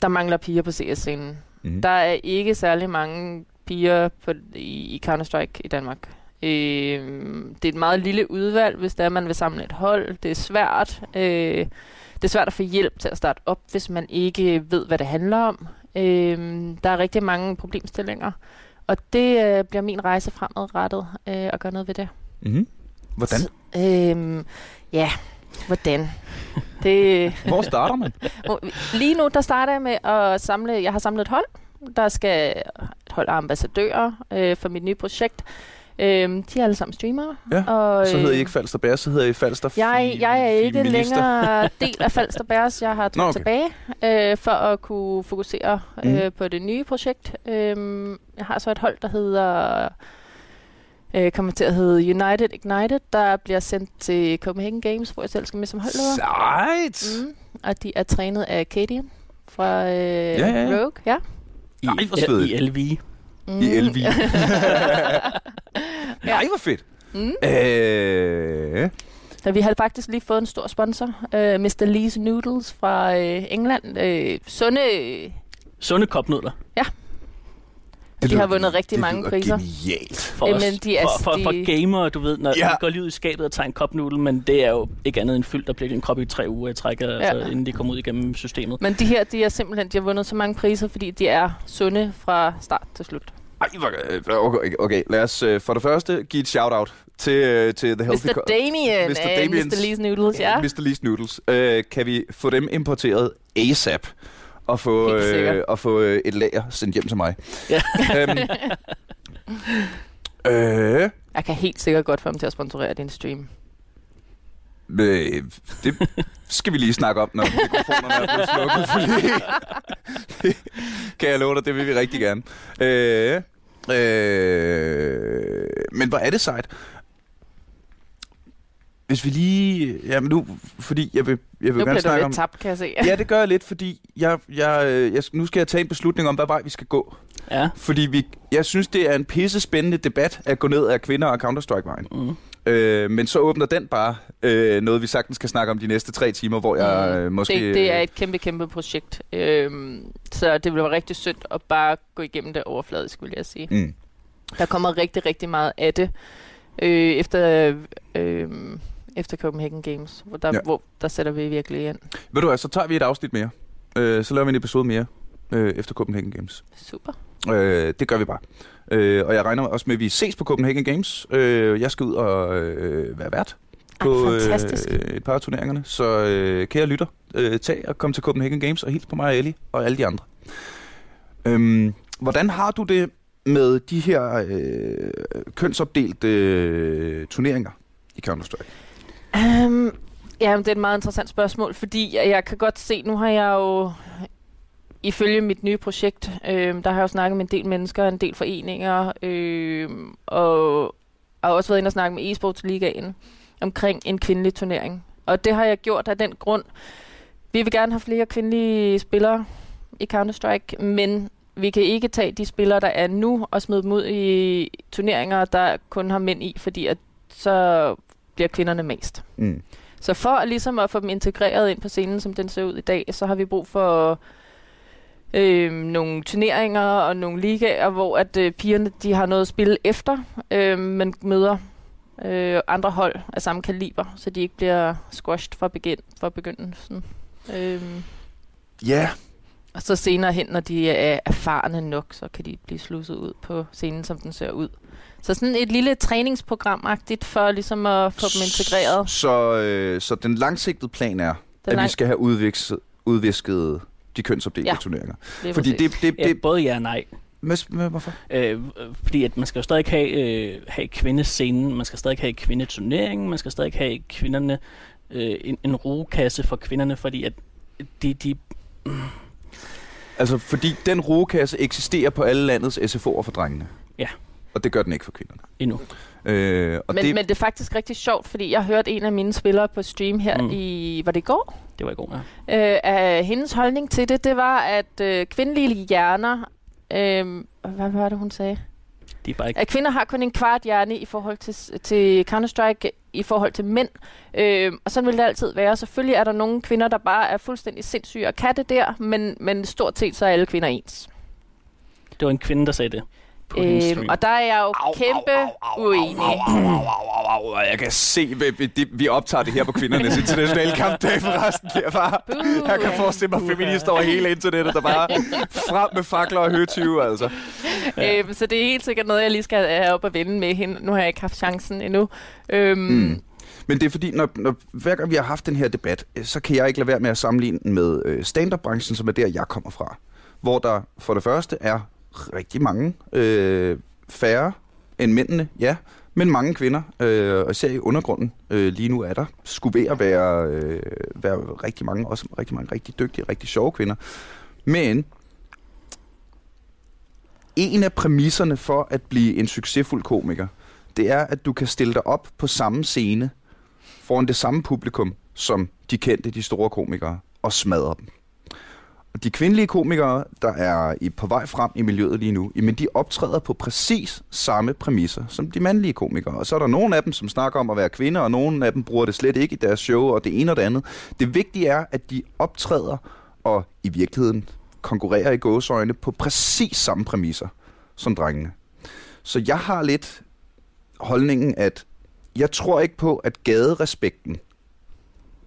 Der mangler piger på CS-scenen. Mm. Der er ikke særlig mange piger på, i, i Counter-Strike i Danmark. Øh, det er et meget lille udvalg, hvis det er, man vil samle et hold. Det er svært. Øh, det er svært at få hjælp til at starte op, hvis man ikke ved, hvad det handler om. Øh, der er rigtig mange problemstillinger. Og det øh, bliver min rejse fremadrettet øh, at gøre noget ved det. Mm-hmm. Hvordan? Øhm, ja, hvordan? Det, Hvor starter man? lige nu, der starter jeg med at samle, jeg har samlet et hold, der skal et hold af ambassadører øh, for mit nye projekt. Øhm, de er alle sammen streamere. Ja, og, Så hedder I øh, ikke Falster Bærs, så hedder I Falster jeg, jeg er ikke Feminister. længere del af Falster Bærs. Jeg har taget okay. tilbage øh, for at kunne fokusere øh, Mhm. på det nye projekt. Øhm, jeg har så et hold, der hedder øh, kommer til at hedde United Ignited, der bliver sendt til Copenhagen Games, hvor jeg selv skal med som holdleder. Sejt! Mm. Og de er trænet af Katie fra øh, ja, ja. Rogue. Ja. I, Ej, hvor svedigt. I LV. Mm. I LV. Ja. Nej, hvor fedt. Mm. Øh, Så vi har faktisk lige fået en stor sponsor, øh, Mr. Lee's Noodles fra øh, England. Øh, sunde, Sunde kopnudler. det de har vundet rigtig det mange lyder priser. genialt. For, Jamen, os, de er- for, for, de- for gamer, du ved, når Ja. ja. de går lige ud i skabet og tager en kopnudel, men det er jo ikke andet end fyldt, der bliver en kop i tre uger i træk, ja. altså, inden de kommer ud igennem systemet. Men de her, de er simpelthen, de har vundet så mange priser, fordi de er sunde fra start til slut. Ej, øh, okay, okay, lad os øh, for det første give et shout-out til, øh, til The Healthy Mr. Co- Damien Mr. Damiens- Mr. Lee's Noodles, ja. Mr. Lee's Noodles. Øh, kan vi få dem importeret ASAP? Og få, øh, og få øh, et lager sendt hjem til mig. Ja. øhm, øh, Jeg kan helt sikkert godt få ham til at sponsorere din stream. Øh, det skal vi lige snakke om, når mikrofonerne er blevet slukket. Fordi det kan jeg love dig, det vil vi rigtig gerne. Øh, øh, men hvor er det sejt. Hvis vi lige... Jamen nu, fordi jeg vil, jeg vil Nu gerne bliver du snakke lidt om... tabt, kan jeg se. Ja, det gør jeg lidt, fordi jeg, jeg, øh, jeg, nu skal jeg tage en beslutning om, hvad vej vi skal gå. Ja. Fordi vi, jeg synes, det er en pisse spændende debat at gå ned af kvinder og Counter-Strike-vejen. Mm. Øh, men så åbner den bare øh, noget, vi sagtens skal snakke om de næste tre timer, hvor jeg Mm. øh, måske... Det, det er et kæmpe, kæmpe projekt. Øhm, så det vil være rigtig synd at bare gå igennem det overfladisk, vil jeg sige. Mm. Der kommer rigtig, rigtig meget af det øh, efter, øh, efter Copenhagen Games, hvor der, ja. hvor der sætter vi virkelig ind. Ved du hvad, så tager vi et afsnit mere. Øh, så laver vi en episode mere øh, efter Copenhagen Games. Super. Øh, det gør vi bare. Øh, og jeg regner også med, at vi ses på Copenhagen Games. Øh, jeg skal ud og øh, være vært på Ej, øh, et par af turneringerne. Så øh, kære lytter, øh, tag og kom til Copenhagen Games og hils på mig og Ellie og alle de andre. Øhm, hvordan har du det med de her øh, kønsopdelte øh, turneringer i Counter-Strike? Um, ja, det er et meget interessant spørgsmål, fordi jeg, jeg kan godt se, nu har jeg jo ifølge mit nye projekt, øh, der har jeg jo snakket med en del mennesker, en del foreninger, øh, og har også været inde og snakke med e-sportsligaen omkring en kvindelig turnering. Og det har jeg gjort af den grund. Vi vil gerne have flere kvindelige spillere i Counter-Strike, men vi kan ikke tage de spillere, der er nu, og smide dem ud i turneringer, der kun har mænd i, fordi at så bliver kvinderne mest. Mm. Så for at, ligesom at få dem integreret ind på scenen, som den ser ud i dag, så har vi brug for øh, nogle turneringer og nogle ligaer, hvor at øh, pigerne de har noget at spille efter, øh, men møder øh, andre hold af samme kaliber, så de ikke bliver squashed fra, begyn- fra begyndelsen. Øh, Ja, og så senere hen, når de er erfarne nok, så kan de blive slusset ud på scenen, som den ser ud. Så sådan et lille træningsprogram-agtigt for ligesom at få dem integreret. Så, øh, så den langsigtede plan er, Den at vi lang- skal have udvisket, udvisket de kønsopdelte Ja. turneringer. Lige Fordi præcis. det, det, Ja, det, både ja og nej. med, med, hvorfor? Øh, fordi at man skal jo stadig have, øh, have kvindescenen, man skal stadig have kvindeturneringen, man skal stadig have kvinderne, øh, en, en rugekasse for kvinderne, fordi at de, de Altså, fordi den rugekasse eksisterer på alle landets SFO'er for drengene. Ja. Og det gør den ikke for kvinderne. endnu. Øh, og Men, det, men det er faktisk rigtig sjovt, fordi jeg hørte en af mine spillere på stream her mm. i, var det i går? Det var i går, ja. Øh, af hendes holdning til det, det var, at øh, kvindelige hjerner, øh, hvad var det, hun sagde? De er bare ikke... At kvinder har kun en kvart hjerne i forhold til, til Counter-Strike, i forhold til mænd. Øh, og sådan vil det altid være. Selvfølgelig er der nogle kvinder, der bare er fuldstændig sindssyge og kan det der, men, men stort set så er alle kvinder ens. Det var en kvinde, der sagde det på hendes Øh, stream. og der er jeg jo kæmpe uenig. Jeg kan se, vi, vi, vi optager det her på kvindernes internationale kampdag forresten. Jeg, bare, jeg kan forestille mig feminister over hele internettet, der bare frem med fakler og høtyve, altså. Øhm, så det er helt sikkert noget, jeg lige skal have op og vende med hende. Nu har jeg ikke haft chancen endnu. Øhm, Mm. Men det er fordi, når, når, hver gang vi har haft den her debat, øh, så kan jeg ikke lade være med at sammenligne den med øh, stand-up-branchen, som er der, jeg kommer fra. Hvor der for det første er rigtig mange øh, færre end mændene, ja, men mange kvinder, øh, og især i undergrunden øh, lige nu er der, skulle ved at være, øh, være rigtig mange, også rigtig mange rigtig dygtige, rigtig sjove kvinder. Men en af præmisserne for at blive en succesfuld komiker, det er, at du kan stille dig op på samme scene foran det samme publikum, som de kendte, de store komikere, og smadre dem. De kvindelige komikere, der er i, på vej frem i miljøet lige nu, jamen de optræder på præcis samme præmisser som de mandlige komikere. Og så er der nogle af dem, som snakker om at være kvinder, og nogle af dem bruger det slet ikke i deres show, og det ene og det andet. Det vigtige er, at de optræder og i virkeligheden konkurrerer i gåsøjne på præcis samme præmisser som drengene. Så jeg har lidt holdningen, at jeg tror ikke på, at gaderespekten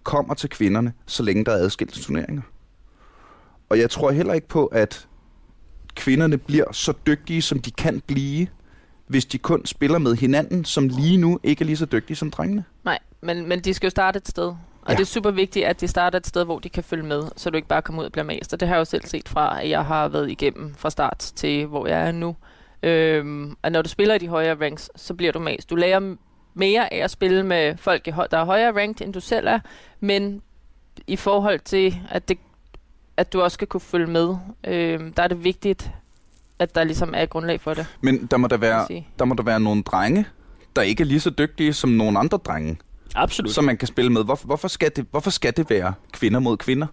kommer til kvinderne, så længe der er adskilte turneringer. Og jeg tror heller ikke på, at kvinderne bliver så dygtige, som de kan blive, hvis de kun spiller med hinanden, som lige nu ikke er lige så dygtige som drengene. Nej, men, men de skal jo starte et sted. Og Ja. det er super vigtigt, at de starter et sted, hvor de kan følge med, så du ikke bare kommer ud og bliver mast. Og det har jeg jo selv set fra, at jeg har været igennem fra start til, hvor jeg er nu. Øhm, at når du spiller i de højere ranks, så bliver du mast. Du lærer mere af at spille med folk, der er højere ranked, end du selv er, men i forhold til, at, det, at du også skal kunne følge med, øhm, der er det vigtigt, at der ligesom er grundlag for det. Men der må der være, der må der være nogle drenge, der ikke er lige så dygtige som nogle andre drenge, Absolut. som man kan spille med. Hvorfor, hvorfor, skal det, hvorfor skal det være kvinder mod kvinder?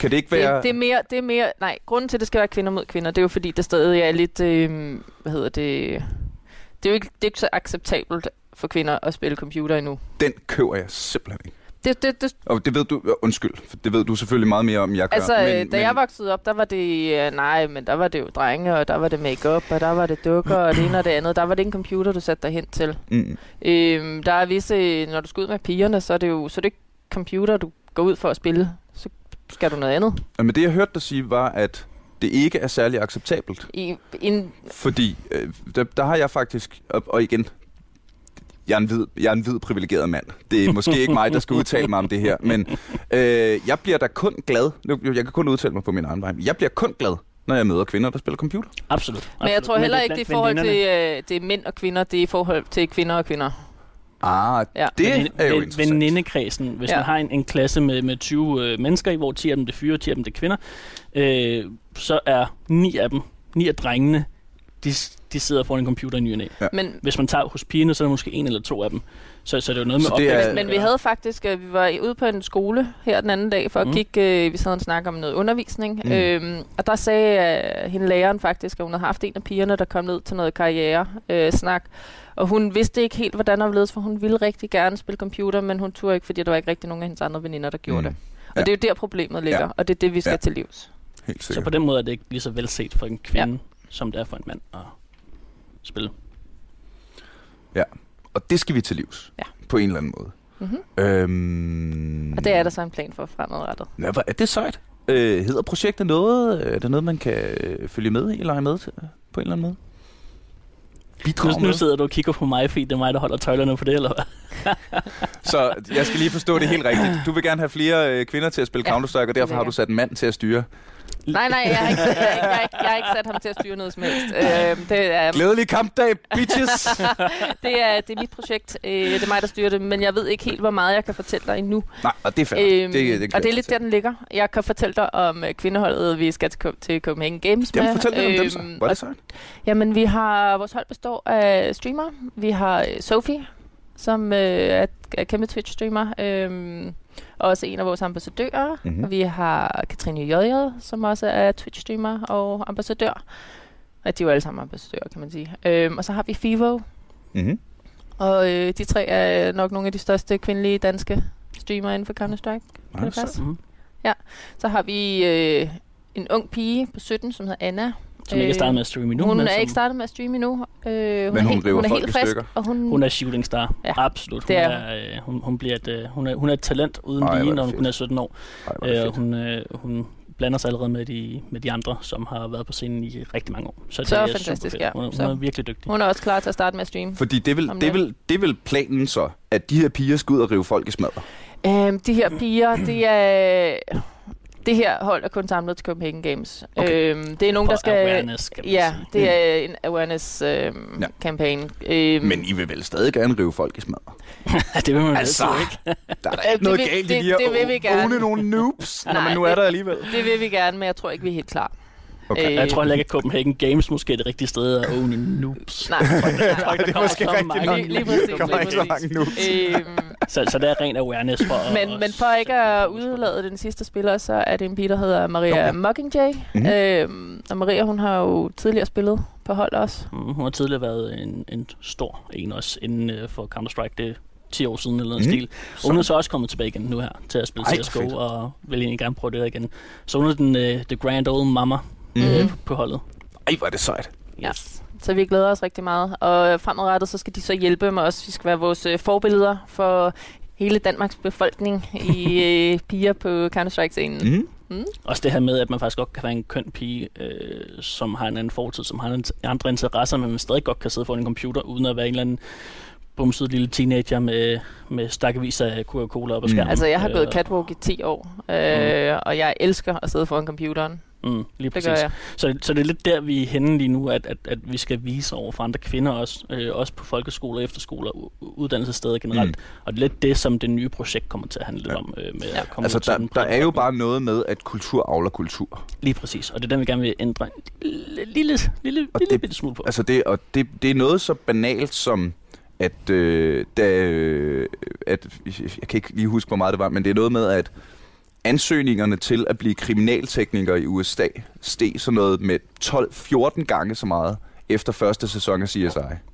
Kan det ikke være... Det, det, er mere, det er mere, nej, grunden til, at det skal være kvinder mod kvinder, det er jo fordi, der stadig er lidt, øh, hvad hedder det, det er jo ikke, det er ikke så acceptabelt for kvinder at spille computer endnu. Den køber jeg simpelthen ikke. Det, det, det, Og det ved du, undskyld, for det ved du selvfølgelig meget mere om, jeg gør. altså, men, men, da jeg voksede op, der var det, øh, nej, men der var det jo drenge, og der var det makeup og der var det dukker, og det ene og det andet. Der var det en computer, du satte dig hen til. Mm, Øhm, der er visse, når du skal ud med pigerne, så er det jo så er det ikke computer, du går ud for at spille. Så skal du noget andet. men det jeg hørte dig sige var, at det ikke er særlig acceptabelt. I, en, Fordi øh, der, der har jeg faktisk, og, og igen, jeg er, en hvid, jeg er en hvid privilegeret mand. Det er måske ikke mig, der skal udtale mig om det her, men øh, jeg bliver da kun glad, nu, jeg kan kun udtale mig på min egen vej, jeg bliver kun glad, når jeg møder kvinder, der spiller computer. Absolut. men jeg Absolut. tror heller er ikke, det er i forhold til øh, det er mænd og kvinder, det er i forhold til kvinder og kvinder. Ah, Ja. det Veninde- er jo interessant. Venindekredsen. Hvis Ja. man har en, en klasse med, med 20 øh, mennesker i, hvor 10 af dem det er fyre, 10 af dem det er kvinder, øh, så er 9 af dem, 9 af drengene, de, de sidder foran en computer i ny næ. Men, Hvis man tager hos pigerne, så er der måske en eller to af dem. Så, så det er jo noget med Så er- opvækst. men vi havde faktisk, øh, vi var ude på en skole her den anden dag for at Mm. kigge, øh, vi sad og snakke om noget undervisning, Mm. øhm, og der sagde øh, hende læreren faktisk, at hun havde haft en af pigerne, der kom ned til noget karriere øh, snak, og hun vidste ikke helt, hvordan der ledes, for hun ville rigtig gerne spille computer, men hun turde ikke, fordi der var ikke rigtig nogen af hendes andre veninder, der gjorde Mm. det. Og Ja. det er jo der problemet ligger, Ja. og det er det, vi skal Ja. til livs. Helt Så sikkert. på den måde er det ikke lige så velset for en kvinde, ja. som det er for en mand at spille. Og det skal vi til livs. Ja. På en eller anden måde. Mm-hmm. Øhm, Og det er der så en plan for fremadrettet. Ja, hvor er det sejt. Øh, hedder projektet noget? Er det noget, man kan øh, følge med i, lege med til, på en eller anden måde? Nu, Bidrage nu med? sidder du og kigger på mig, fordi det er mig, der holder tøjlerne på det, eller hvad? Så jeg skal lige forstå det helt rigtigt. Du vil gerne have flere øh, kvinder til at spille Ja, Counter-Strike, og derfor har du sat en mand til at styre. Nej, nej, jeg har ikke, jeg har ikke, jeg har ikke, jeg har ikke sat ham til at styre noget som helst. Øh, det, er, Glædelig kampdag, bitches! det, er, det er mit projekt. Øh, det er mig, der styrer det, men jeg ved ikke helt, hvor meget jeg kan fortælle dig endnu. Nej, og det er fair. Øhm, det, det, og det er lidt der, den ligger. Jeg kan fortælle dig om øh, kvindeholdet, vi skal til, til Copenhagen Games Jamen, med. fortæl lidt om dem så. Øhm, Hvor er det sejt? Jamen, vi har, vores hold består af streamere. Vi har øh, Sofie, som øh, er, er kæmpe Twitch-streamer. Øhm, også en af vores ambassadører. Mhm. Mm-hmm. Vi har Katrine Jøjred, som også er Twitch-streamer og ambassadør. Og de er jo alle sammen ambassadører, kan man sige. Øhm, og så har vi Fivo, Mm-hmm. og øh, de tre er nok nogle af de største kvindelige danske streamere inden for Counter-Strike. Kan det passe? Mm. Så har vi øh, en ung pige på 17, som hedder Anna. Som ikke er startet med at streame endnu. Hun men er som, ikke startet med at streame endnu. Øh, hun Men er hun helt, river hun er helt frisk, stykker. og hun, Hun er shooting star. Ja, Absolut. Hun det er er, øh, hun, hun, bliver et, øh, hun, er, hun er et talent uden Ej, er lige, når hun kun er 17 år. Ej, er Øh, hun, øh, hun blander sig allerede med de, med de andre, som har været på scenen i rigtig mange år. Så, Så det er fantastisk, super fedt. ja. Hun, hun Så- er virkelig dygtig. hun er også klar til at starte med at streame. Fordi det er, Om det, er vel, det er vel planen så, at de her piger skal ud og rive folk i smadret. Øhm, de her piger, det er... Det her hold er kun samlet til Copenhagen Games. Okay. Øhm, det er nogen, For der skal... awareness, kan man Ja, sige. det er en awareness øhm, Ja. Øhm, Men I vil vel stadig gerne rive folk i smadret? det vil man Altså, ikke. Der er da ikke noget vil- galt i det- lige at det vil vi gerne. nogle noobs, når Nej, man nu er det- der alligevel. det vil vi gerne, men jeg tror ikke, vi er helt klar. Okay. Øh, Jeg tror heller ikke, at Copenhagen Games måske er det rigtige sted at own noobs. Nej, det er kommer måske så mange nok. Lige- lige præcis, Der kommer ikke så mange noobs. øhm, Så, så det er ren awareness for at- men, men for ikke at udlade den sidste spiller, så er det en pige, der hedder Maria Okay. Mockingjay. Mhm. Mm-hmm. Øhm, og Maria, hun har jo tidligere spillet på hold også. Mm, hun har tidligere været en, en stor en også inden uh, for Counter-Strike. Det er 10 år siden eller noget mm. stil. Og hun er så også kommet tilbage igen nu her til at spille Ej, CSGO fedt. og vil egentlig gerne prøve det her igen. Så hun er den uh, the grand old mama. Mm. Mhm. på holdet. Ej, hvor er det sejt. Ja. Så vi glæder os rigtig meget. Og fremadrettet, så skal de så hjælpe med os. Vi skal være vores øh, forbilleder for hele Danmarks befolkning i øh, piger på Counter-Strike-scenen. Mm. Også det her med, at man faktisk godt kan være en køn pige, øh, som har en anden fortid, som har en, andre interesser, men man stadig godt kan sidde foran en computer, uden at være en eller anden bumset lille teenager med, med stakkevis af Coca-Cola op på Mm. skærmen. Altså, jeg har gået Øh, catwalk i 10 år, øh, og jeg elsker at sidde foran computeren. Mm, lige Det præcis. gør jeg. Så, så det er lidt der, vi er henne lige nu, at, at, at vi skal vise over for andre kvinder også, øh, også på folkeskoler, efterskoler, u- uddannelsessteder generelt. Mm. Og det er lidt det, som det nye projekt kommer til at handle Ja. om. Øh, med Ja. at komme Altså, der, der er jo bare noget med, at kultur avler kultur. Lige præcis, og det er den, vi gerne vil ændre en lille, lille, lille, Og lille det- bitte smule på. Altså, det, og det, det er noget så banalt som, at, øh, da, øh, at, jeg kan ikke lige huske, hvor meget det var, men det er noget med, at ansøgningerne til at blive kriminaltekniker i USA steg sådan noget med 12-14 gange så meget efter første sæson af CSI.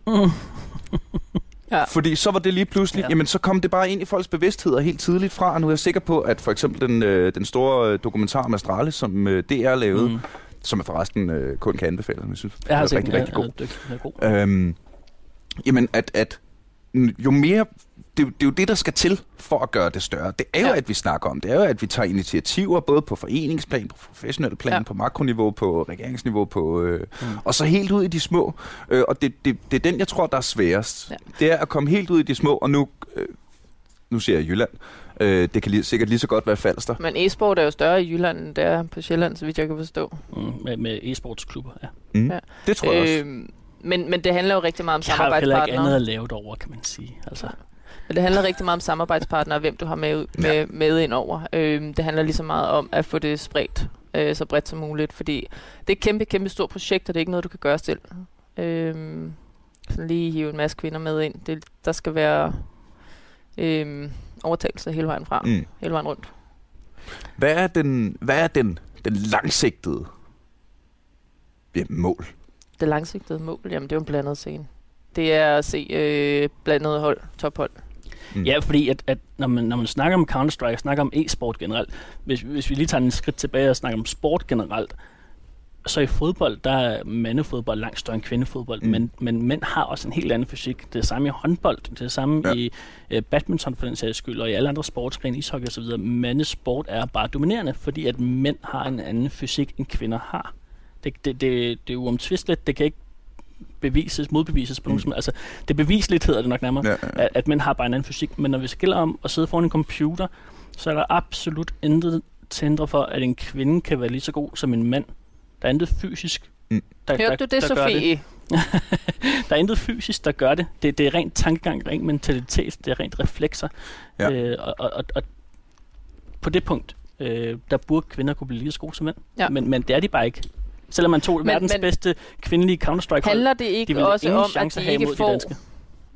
Mm. Ja. Fordi så var det lige pludselig, ja. Ja. jamen så kom det bare ind i folks bevidstheder helt tidligt fra, og nu er jeg sikker på, at for eksempel den, øh, den store øh, dokumentar om Astralis, som øh, DR lavede, mm. Som jeg forresten øh, kun kan anbefale, jeg synes, Jeg har er rigtig, den, rigtig ja, god. ja, dygtig, den er god. Øhm, jamen, at, at jo mere... Det, det er jo det, der skal til for at gøre det større. Det er jo, ja. At vi snakker om. Det er jo, at vi tager initiativer, både på foreningsplan, på professionel plan, ja. På makroniveau, på regeringsniveau, på, øh, Mm. og så helt ud i de små. Øh, og det, det, det er den, jeg tror, der er sværest. Ja. Det er at komme helt ud i de små, og nu... Øh, nu siger jeg Jylland. Øh, det kan lige, sikkert lige så godt være Falster. Men e-sport er jo større i Jylland, end det er på Sjælland, så vidt jeg kan forstå. Mm, med, med e-sportsklubber, ja. Mm. Ja. Det tror jeg også. Øhm, men, men det handler jo rigtig meget om Jeg har jo heller ikke andet samarbejdspartnere. at lave derovre, kan man sige. Altså, Men det handler rigtig meget om samarbejdspartnere, og hvem du har med, med, Ja. med ind over. Øhm, det handler lige så meget om at få det spredt øh, så bredt som muligt, fordi det er et kæmpe, kæmpe stort projekt, og det er ikke noget, du kan gøre selv. Øhm, sådan lige hive en masse kvinder med ind. Det, der skal være øhm, overtagelse hele vejen fra. Mm. hele vejen rundt. Hvad er den, hvad er den, den langsigtede ja, mål? Det langsigtede mål, jamen det er jo en blandet scene. Det er at se øh, blandet hold, tophold. Mm. Ja, fordi at, at når, man, når man snakker om Counter-Strike, snakker om e-sport generelt, hvis, hvis vi lige tager en skridt tilbage og snakker om sport generelt, så i fodbold, der er mandefodbold langt større end kvindefodbold, Mm. men, men mænd har også en helt anden fysik. Det er det samme i håndbold, det er det samme ja. i øh, badminton for den sags skyld, og i alle andre sportsgrene, ishockey osv. Mandesport er bare dominerende, fordi at mænd har en anden fysik, end kvinder har. Det, det, det, det er uomtvisteligt, det kan ikke bevises, modbevises på Mm. nogen som Altså, det er bevisligt, hedder det nok nærmere Ja, ja. at, at mænd har bare en anden fysik. Men når vi skiller om at sidde foran en computer, så er der absolut intet til hinder for, at en kvinde kan være lige så god som en mand. Der er intet fysisk, Mm. der, Hørte du det, der gør Sofie? Der er intet fysisk, der gør det. Det, det er rent tankegang, rent mentalitet, det er rent reflekser. Ja. Øh, og, og, og, og på det punkt, øh, der burde kvinder kunne blive lige så gode som mænd. Ja. Men, men det er de bare ikke. Selvom man tog Men- verdens men- bedste kvindelige Counter-Strike hold, Handler det de ikke vil også om, at de ikke de får danske.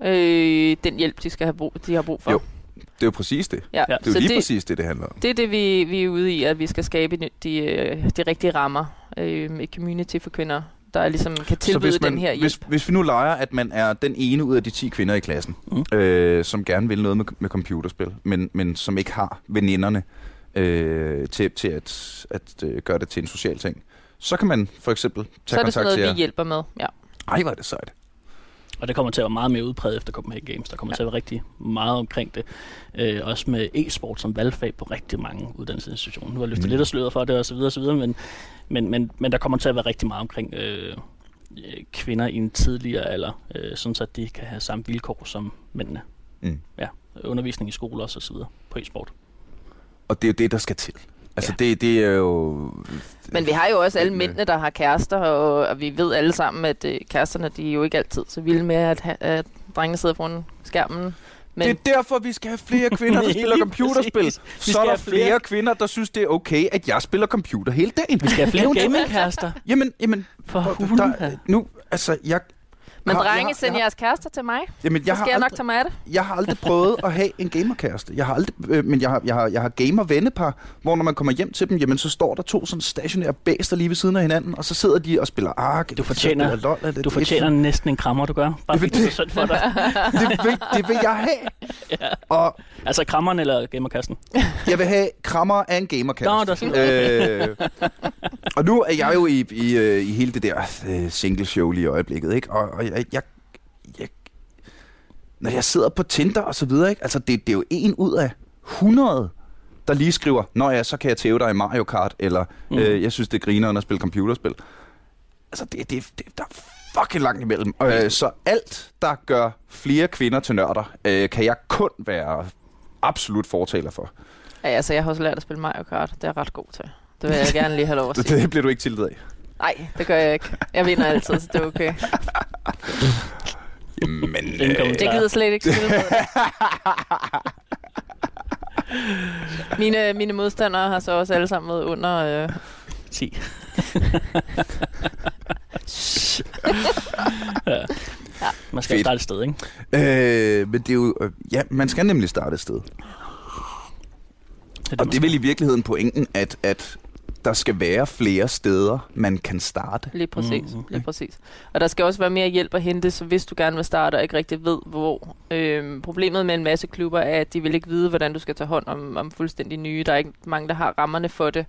øh, den hjælp, de, skal have brug, de har brug for? Jo. Det er jo præcis det. Ja. Det er jo Så lige det, præcis det, det handler om. det er det, vi, vi er ude i, at vi skal skabe de, de, øh, de rigtige rammer. Øh, et community for kvinder, der ligesom kan tilbyde hvis, man, den her hjælp. hvis, hvis vi nu leger, at man er den ene ud af de 10 kvinder i klassen, Mm. øh, som gerne vil noget med, med computerspil, men, men som ikke har veninderne øh, til, til at, at øh, gøre det til en social ting, så kan man for eksempel tage så er det sådan kontakt noget, til vi jer. hjælper med. Ja. Ej, hvor er det sejt. Og det kommer til at være meget mere udpræget efter Copenhagen Games. Der kommer Ja. til at være rigtig meget omkring det. Øh, også med e-sport som valgfag på rigtig mange uddannelsesinstitutioner. Nu har jeg løftet Mm. lidt af sløret for det osv. osv. Men, men, men, men der kommer til at være rigtig meget omkring øh, øh, kvinder i en tidligere alder, øh, sådan så at de kan have samme vilkår som mændene. Mm. Ja, undervisning i skole også osv. på e-sport. Og det er jo det, der skal til. Altså, Ja. det, det er jo... Men vi har jo også alle mændene, der har kærester, og, og vi ved alle sammen, at øh, kæresterne de er jo ikke altid så vilde med, at, at drengene sidder foran skærmen. Men Det er derfor, vi skal have flere kvinder, der spiller computerspil. Så skal er der have flere flere- kvinder, der synes, det er okay, at jeg spiller computer hele dagen. Vi skal have flere gamingkærester. Jamen, jamen, For der, hulen. der, nu, altså, jeg... Men har- jeg drenge, har- send jeg har- jeres kærester til mig. Jamen, Så jeg skal har jeg nok aldrig, tage mig af det. jeg har aldrig prøvet at have en gamerkæreste. Jeg har aldrig, øh, men jeg har, jeg har, jeg har gamer-vennepar, hvor når man kommer hjem til dem, jamen så står der to sådan stationære bæster lige ved siden af hinanden, og så sidder de og spiller Ark. Du fortjener- spiller LOL, eller Du det- fortjener næsten en krammer, du gør. Bare Det det er synd for dig. det, vil, det vil jeg have. Ja. Og Altså krammeren eller gamerkassen? jeg vil have krammer af en gamerkæreste. Nå, der er sådan øh, og nu er jeg jo i, i, øh, i hele det der øh, single show lige i øjeblikket, ikke? Og, og jeg, jeg, jeg, når jeg sidder på Tinder og så videre, ikke? Altså, det, det er jo en ud af 100, der lige skriver, Nå ja, så kan jeg tæve dig i Mario Kart, eller mm. Øh, jeg synes, det er grineren at spille computerspil. Altså, det, det, det, der er fucking langt imellem. Øh, så alt, der gør flere kvinder til nørder, øh, kan jeg kun være absolut fortaler for. Ja, altså, jeg har også lært at spille Mario Kart. Det er jeg ret god til. Det vil jeg gerne lige have lov at Det, sige. det bliver du ikke tiltet af. Nej, det gør jeg ikke. Jeg vinder altid, så det er okay. Jamen, øh. Jeg gider slet ikke spille det. Mine, mine modstandere har så også alle sammen været under... Øh, 10. ja. Man skal Fedt. starte et sted, ikke? Øh, men det er jo... Øh, ja, man skal nemlig starte et sted. Det er Og det er vel i virkeligheden pointen, at, at der skal være flere steder, man kan starte. lige præcis, Mhm. lige præcis. Og der skal også være mere hjælp at hente, så hvis du gerne vil starte og ikke rigtig ved, hvor. Øh, problemet med en masse klubber er, at de vil ikke vide, hvordan du skal tage hånd om, om fuldstændig nye. Der er ikke mange, der har rammerne for det.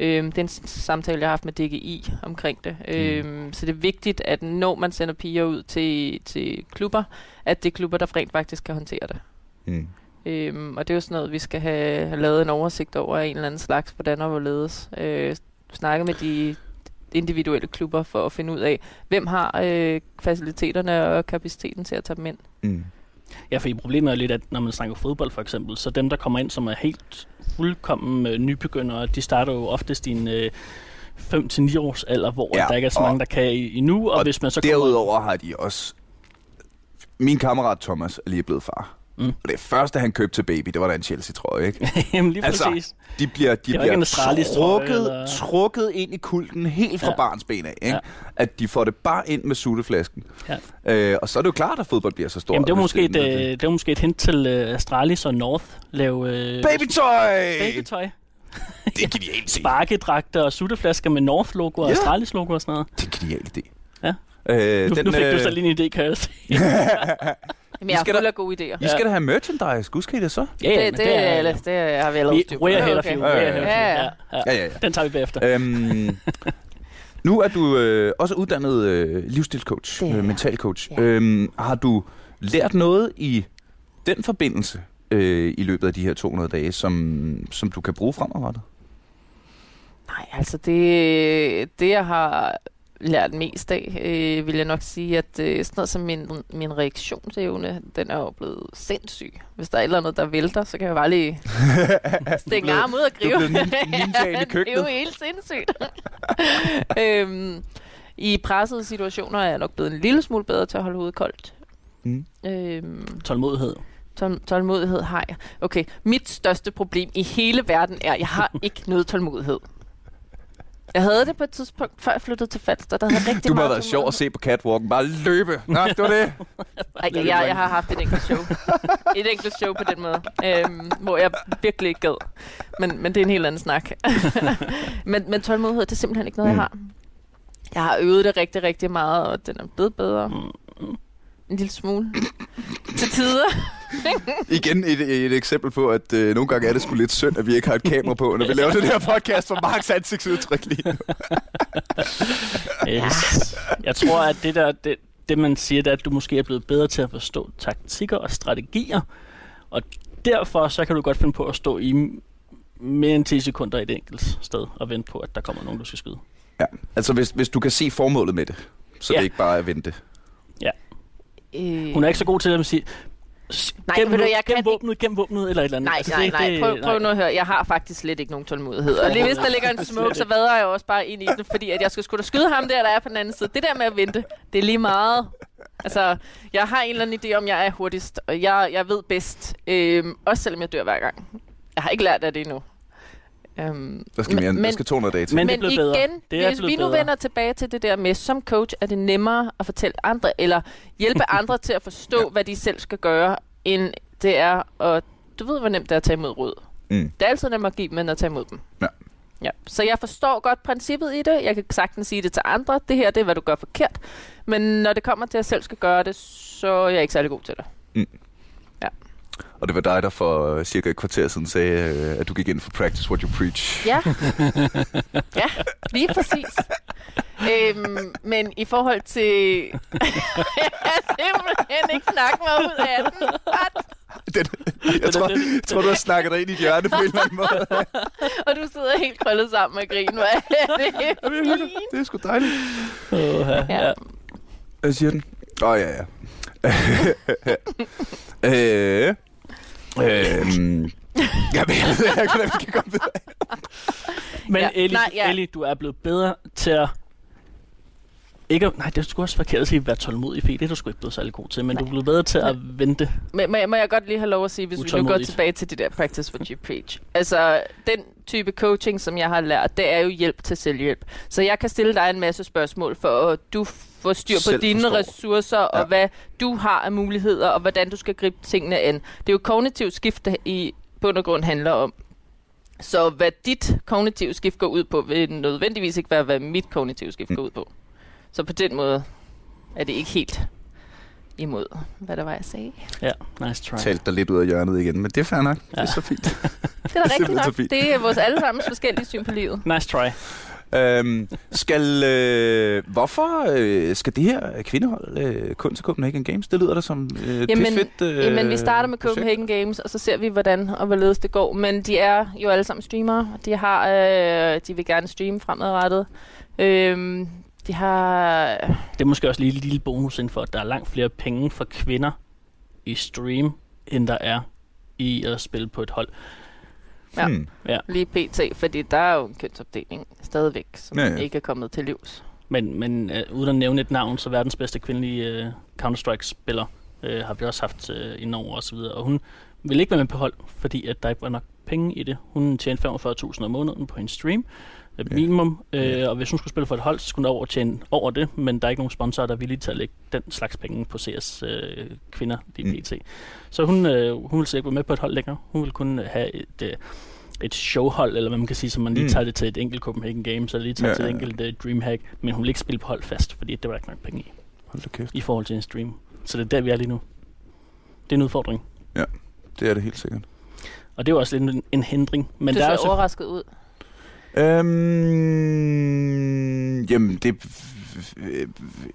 Øh, det er en samtale, jeg har haft med DGI omkring det. Øh, så det er vigtigt, at når man sender piger ud til, til klubber, at det er klubber, der rent faktisk kan håndtere det. Mm. Øhm, og det er jo sådan noget, vi skal have, have lavet en oversigt over af en eller anden slags, hvordan og hvorledes. Øh, snakke med de individuelle klubber for at finde ud af, hvem har øh, faciliteterne og kapaciteten til at tage dem ind. Mm. Ja, for problemet er lidt, at når man snakker fodbold for eksempel, så dem, der kommer ind, som er helt fuldkommen øh, nybegyndere, de starter jo oftest i en øh, 5-9 års alder, hvor Ja, der ikke er så mange, der kan i- endnu. Og, og hvis man så kommer... Derudover har de også... Min kammerat Thomas er lige blevet far. Mm. Og det første, han købte til baby, det var da en Chelsea-trøje, ikke? Jamen lige Altså, præcis. De bliver, de Det bliver trukket, eller- trukket ind i kulten helt fra ja. Barns ben af, ikke? Ja. At de får det bare ind med sutteflasken. Ja. Øh, og så er det jo klart, at fodbold bliver så stort. Jamen, det var, måske et, øh, det var måske et hint til øh, Astralis og North lave øh, Babytøj! babytøj. Det er genialt. det. Sparkedragter og sutteflasker med North-logo og Ja. Astralis-logo og sådan noget. Det er en genial idé. Ja. Øh, Nu, den, nu fik du øh, selv lige en idé, kan jeg se. Jamen, jeg skal er fuld af gode idéer. I skal da have merchandise. Gud skal I det så? Ja, det, det, det er... er, det, har vi allerede Vi, styr Ja, ahead of you. Ja, ja, ja. Den tager vi bagefter. Øhm, Nu er du øh, også uddannet øh, livsstilscoach, er øh, mental coach. Ja. Øhm, har du lært noget i den forbindelse øh, i løbet af de her 200 dage, som, som du kan bruge fremadrettet? Nej, altså det, det jeg har lært mest af, øh, vil jeg nok sige, at øh, sådan noget som min, min reaktionsevne, den er jo blevet sindssyg. Hvis der er et eller andet, der vælter, så kan jeg bare lige stikke arm ud og du er gribe. blevet nin- ninjaen i det er jo helt sindssygt. øhm, I pressede situationer er jeg nok blevet en lille smule bedre til at holde hovedet koldt. Mm. Øhm, Tålmodighed. tål- tålmodighed har jeg. Okay, mit største problem i hele verden er, at jeg har ikke noget tålmodighed. Jeg havde det på et tidspunkt, før jeg flyttede til Falster. Der havde rigtig Du må have meget været sjov at se på catwalken. Bare løbe. Nå, det var det. Ej, jeg, jeg, jeg har haft et enkelt show. Et enkelt show på den måde, øhm, hvor jeg virkelig ikke gad. Men, men det er en helt anden snak. men, men tålmodighed, det er simpelthen ikke noget, jeg Mm. har. Jeg har øvet det rigtig, rigtig meget, og den er blevet bedre. Mm. En lille smule. til tider. Igen et, et eksempel på, at øh, nogle gange er det sgu lidt synd, at vi ikke har et kamera på, når vi laver den her podcast for Marks ansigtsudtryk lige nu. Yes. Jeg tror, at det der, det, det man siger, det er, at du måske er blevet bedre til at forstå taktikker og strategier, og derfor så kan du godt finde på at stå i mere end 10 sekunder et enkelt sted og vente på, at der kommer nogen, du skal skyde. Ja, altså hvis, hvis du kan se formålet med det, så ja. Ja. det ikke bare er at vente. Øh, Hun er ikke så god til at sige, "S- Nej, gem, ved du, jeg kan gem ikke- våbnet, gem våbnet, eller et eller andet. Nej, Altså, nej, nej. det- Prøv, prøv nu at høre. Jeg har faktisk slet ikke nogen tålmodighed. Og lige hvis der ligger en smoke, så vader jeg også bare ind i den, fordi at jeg skal da skyde ham der, der er på den anden side. Det der med at vente, det er lige meget. Altså, jeg har en eller anden idé om, jeg er hurtigst, og jeg, jeg ved bedst. Øhm, også selvom jeg dør hver gang. Jeg har ikke lært af det endnu. Øhm, Der skal, mere, Men- der skal 200 dage til. Men- det er men blevet igen, bedre. Det er hvis blevet vi nu bedre. vender tilbage til det der med, som coach er det nemmere at fortælle andre, eller hjælpe andre til at forstå, ja. hvad de selv skal gøre, end det er at, du ved, hvor nemt det er at tage imod råd. Mm. Det er altid nemmere at give dem, end at tage imod dem. Ja. Ja. Så jeg forstår godt princippet i det. Jeg kan sagtens sige det til andre. Det her, det er, hvad du gør forkert. Men når det kommer til, at jeg selv skal gøre det, så er jeg ikke særlig god til det. Og det var dig, der for øh, cirka et kvarter siden sagde, øh, at du gik ind for practice what you preach. Ja, ja lige præcis. øhm, men i forhold til... jeg kan simpelthen ikke snakke mig ud af den. What? Den, jeg, tror, jeg tror, du har snakket dig ind i et hjørne på en eller anden måde. Og du sidder helt krøllet sammen med grin. Hvad er det? Det er sgu dejligt. Åh, ja. Ja. ja. Hvad siger den? Åh, oh, ja, ja. øh, øh, jeg ved ikke, hvordan vi kan komme videre. Men ja, Ellie, nej, ja. Ellie, du er blevet bedre til at... Ikke, nej, det er sgu også forkert at sige, at være tålmodig, fordi det er du sgu ikke blevet særlig god til, men Nej. du er blevet bedre til at vente. Men, må, jeg- må jeg godt lige have lov at sige, hvis vi nu går tilbage til det der practice what you preach. Altså, den type coaching, som jeg har lært, det er jo hjælp til selvhjælp. Så jeg kan stille dig en masse spørgsmål, for at du får styr på Selv dine forstår. ressourcer, og Ja. hvad du har af muligheder, og hvordan du skal gribe tingene an. Det er jo kognitivt skift, det i bund og grund handler om. Så hvad dit kognitive skift går ud på, vil nødvendigvis ikke være, hvad mit kognitive skift Mm. går ud på. Så på den måde er det ikke helt imod, hvad der var, jeg sagde. Ja, nice try. Talte dig lidt ud af hjørnet igen, men det er fair nok. Ja. Det er så fint. Det er da rigtigt nok. Det er vores allesammens forskellige syn på livet. Nice try. øhm, skal, øh, hvorfor øh, skal det her kvindehold øh, kun til Copenhagen Games? Det lyder da som øh, Jamen, det fedt øh, Jamen, vi starter med projekt. Copenhagen Games, og så ser vi, hvordan og hvorledes det går. Men de er jo alle sammen streamere. De har, øh, de vil gerne streame fremadrettet. Øhm, de har... Det er måske også lige en lille bonus inden for, at der er langt flere penge for kvinder i stream, end der er i at spille på et hold. Ja. Hmm. Lige pt, fordi der er jo en kønsopdeling stadigvæk, som Ja, ja, ja. ja. ikke er kommet til livs. Men, men øh, uden at nævne et navn, så verdens bedste kvindelige øh, Counter-Strike-spiller øh, har vi også haft øh, i Norge og så videre. Og hun ville ikke være med på hold, fordi at der ikke var nok penge i det. Hun tjente 45.000 om måneden på en stream, Ja. minimum. Øh, Ja. Og hvis hun skulle spille for et hold, så skulle hun over tjene over det, men der er ikke nogen sponsorer, der er villige til at lægge den slags penge på CS øh, kvinder lige Mm. pt. Så hun, øh, hun ville sikkert være med på et hold længere. Hun ville kun have et... Øh, et showhold, eller hvad man kan sige, så man lige Mm. tager det til et enkelt Copenhagen Games, eller lige tager Ja, til et ja, ja. enkelt uh, Dreamhack, men hun vil ikke spille på hold fast, fordi det var der ikke nok penge i, Hold da kæft. i forhold til en stream. Så det er der, vi er lige nu. Det er en udfordring. Det er det helt sikkert. Og det er jo også lidt en, en hindring. Men du der er ser jo så, overrasket ud. Øhm, Jamen, det... øh,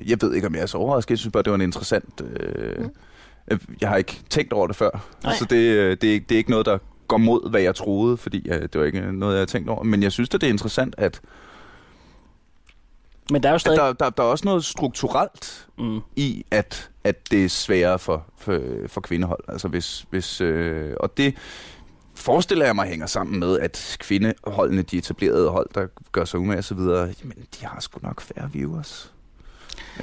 Jeg ved ikke, om jeg er så overrasket. Jeg synes bare, det var en interessant... Øh, Mm. Jeg har ikke tænkt over det før. Nej. Så det, øh, det, er, ikke- det er ikke noget, der går mod, hvad jeg troede, fordi øh, det var ikke noget, jeg havde tænkt over. Men jeg synes, at det er interessant, at, Men der er jo stadig... der, der, der er også noget strukturelt Mm. i, at, at det er sværere for, for, for kvindehold. Altså hvis, hvis, øh, og det forestiller jeg mig hænger sammen med, at kvindeholdene, de etablerede hold, der gør sig umage videre, jamen de har sgu nok færre viewers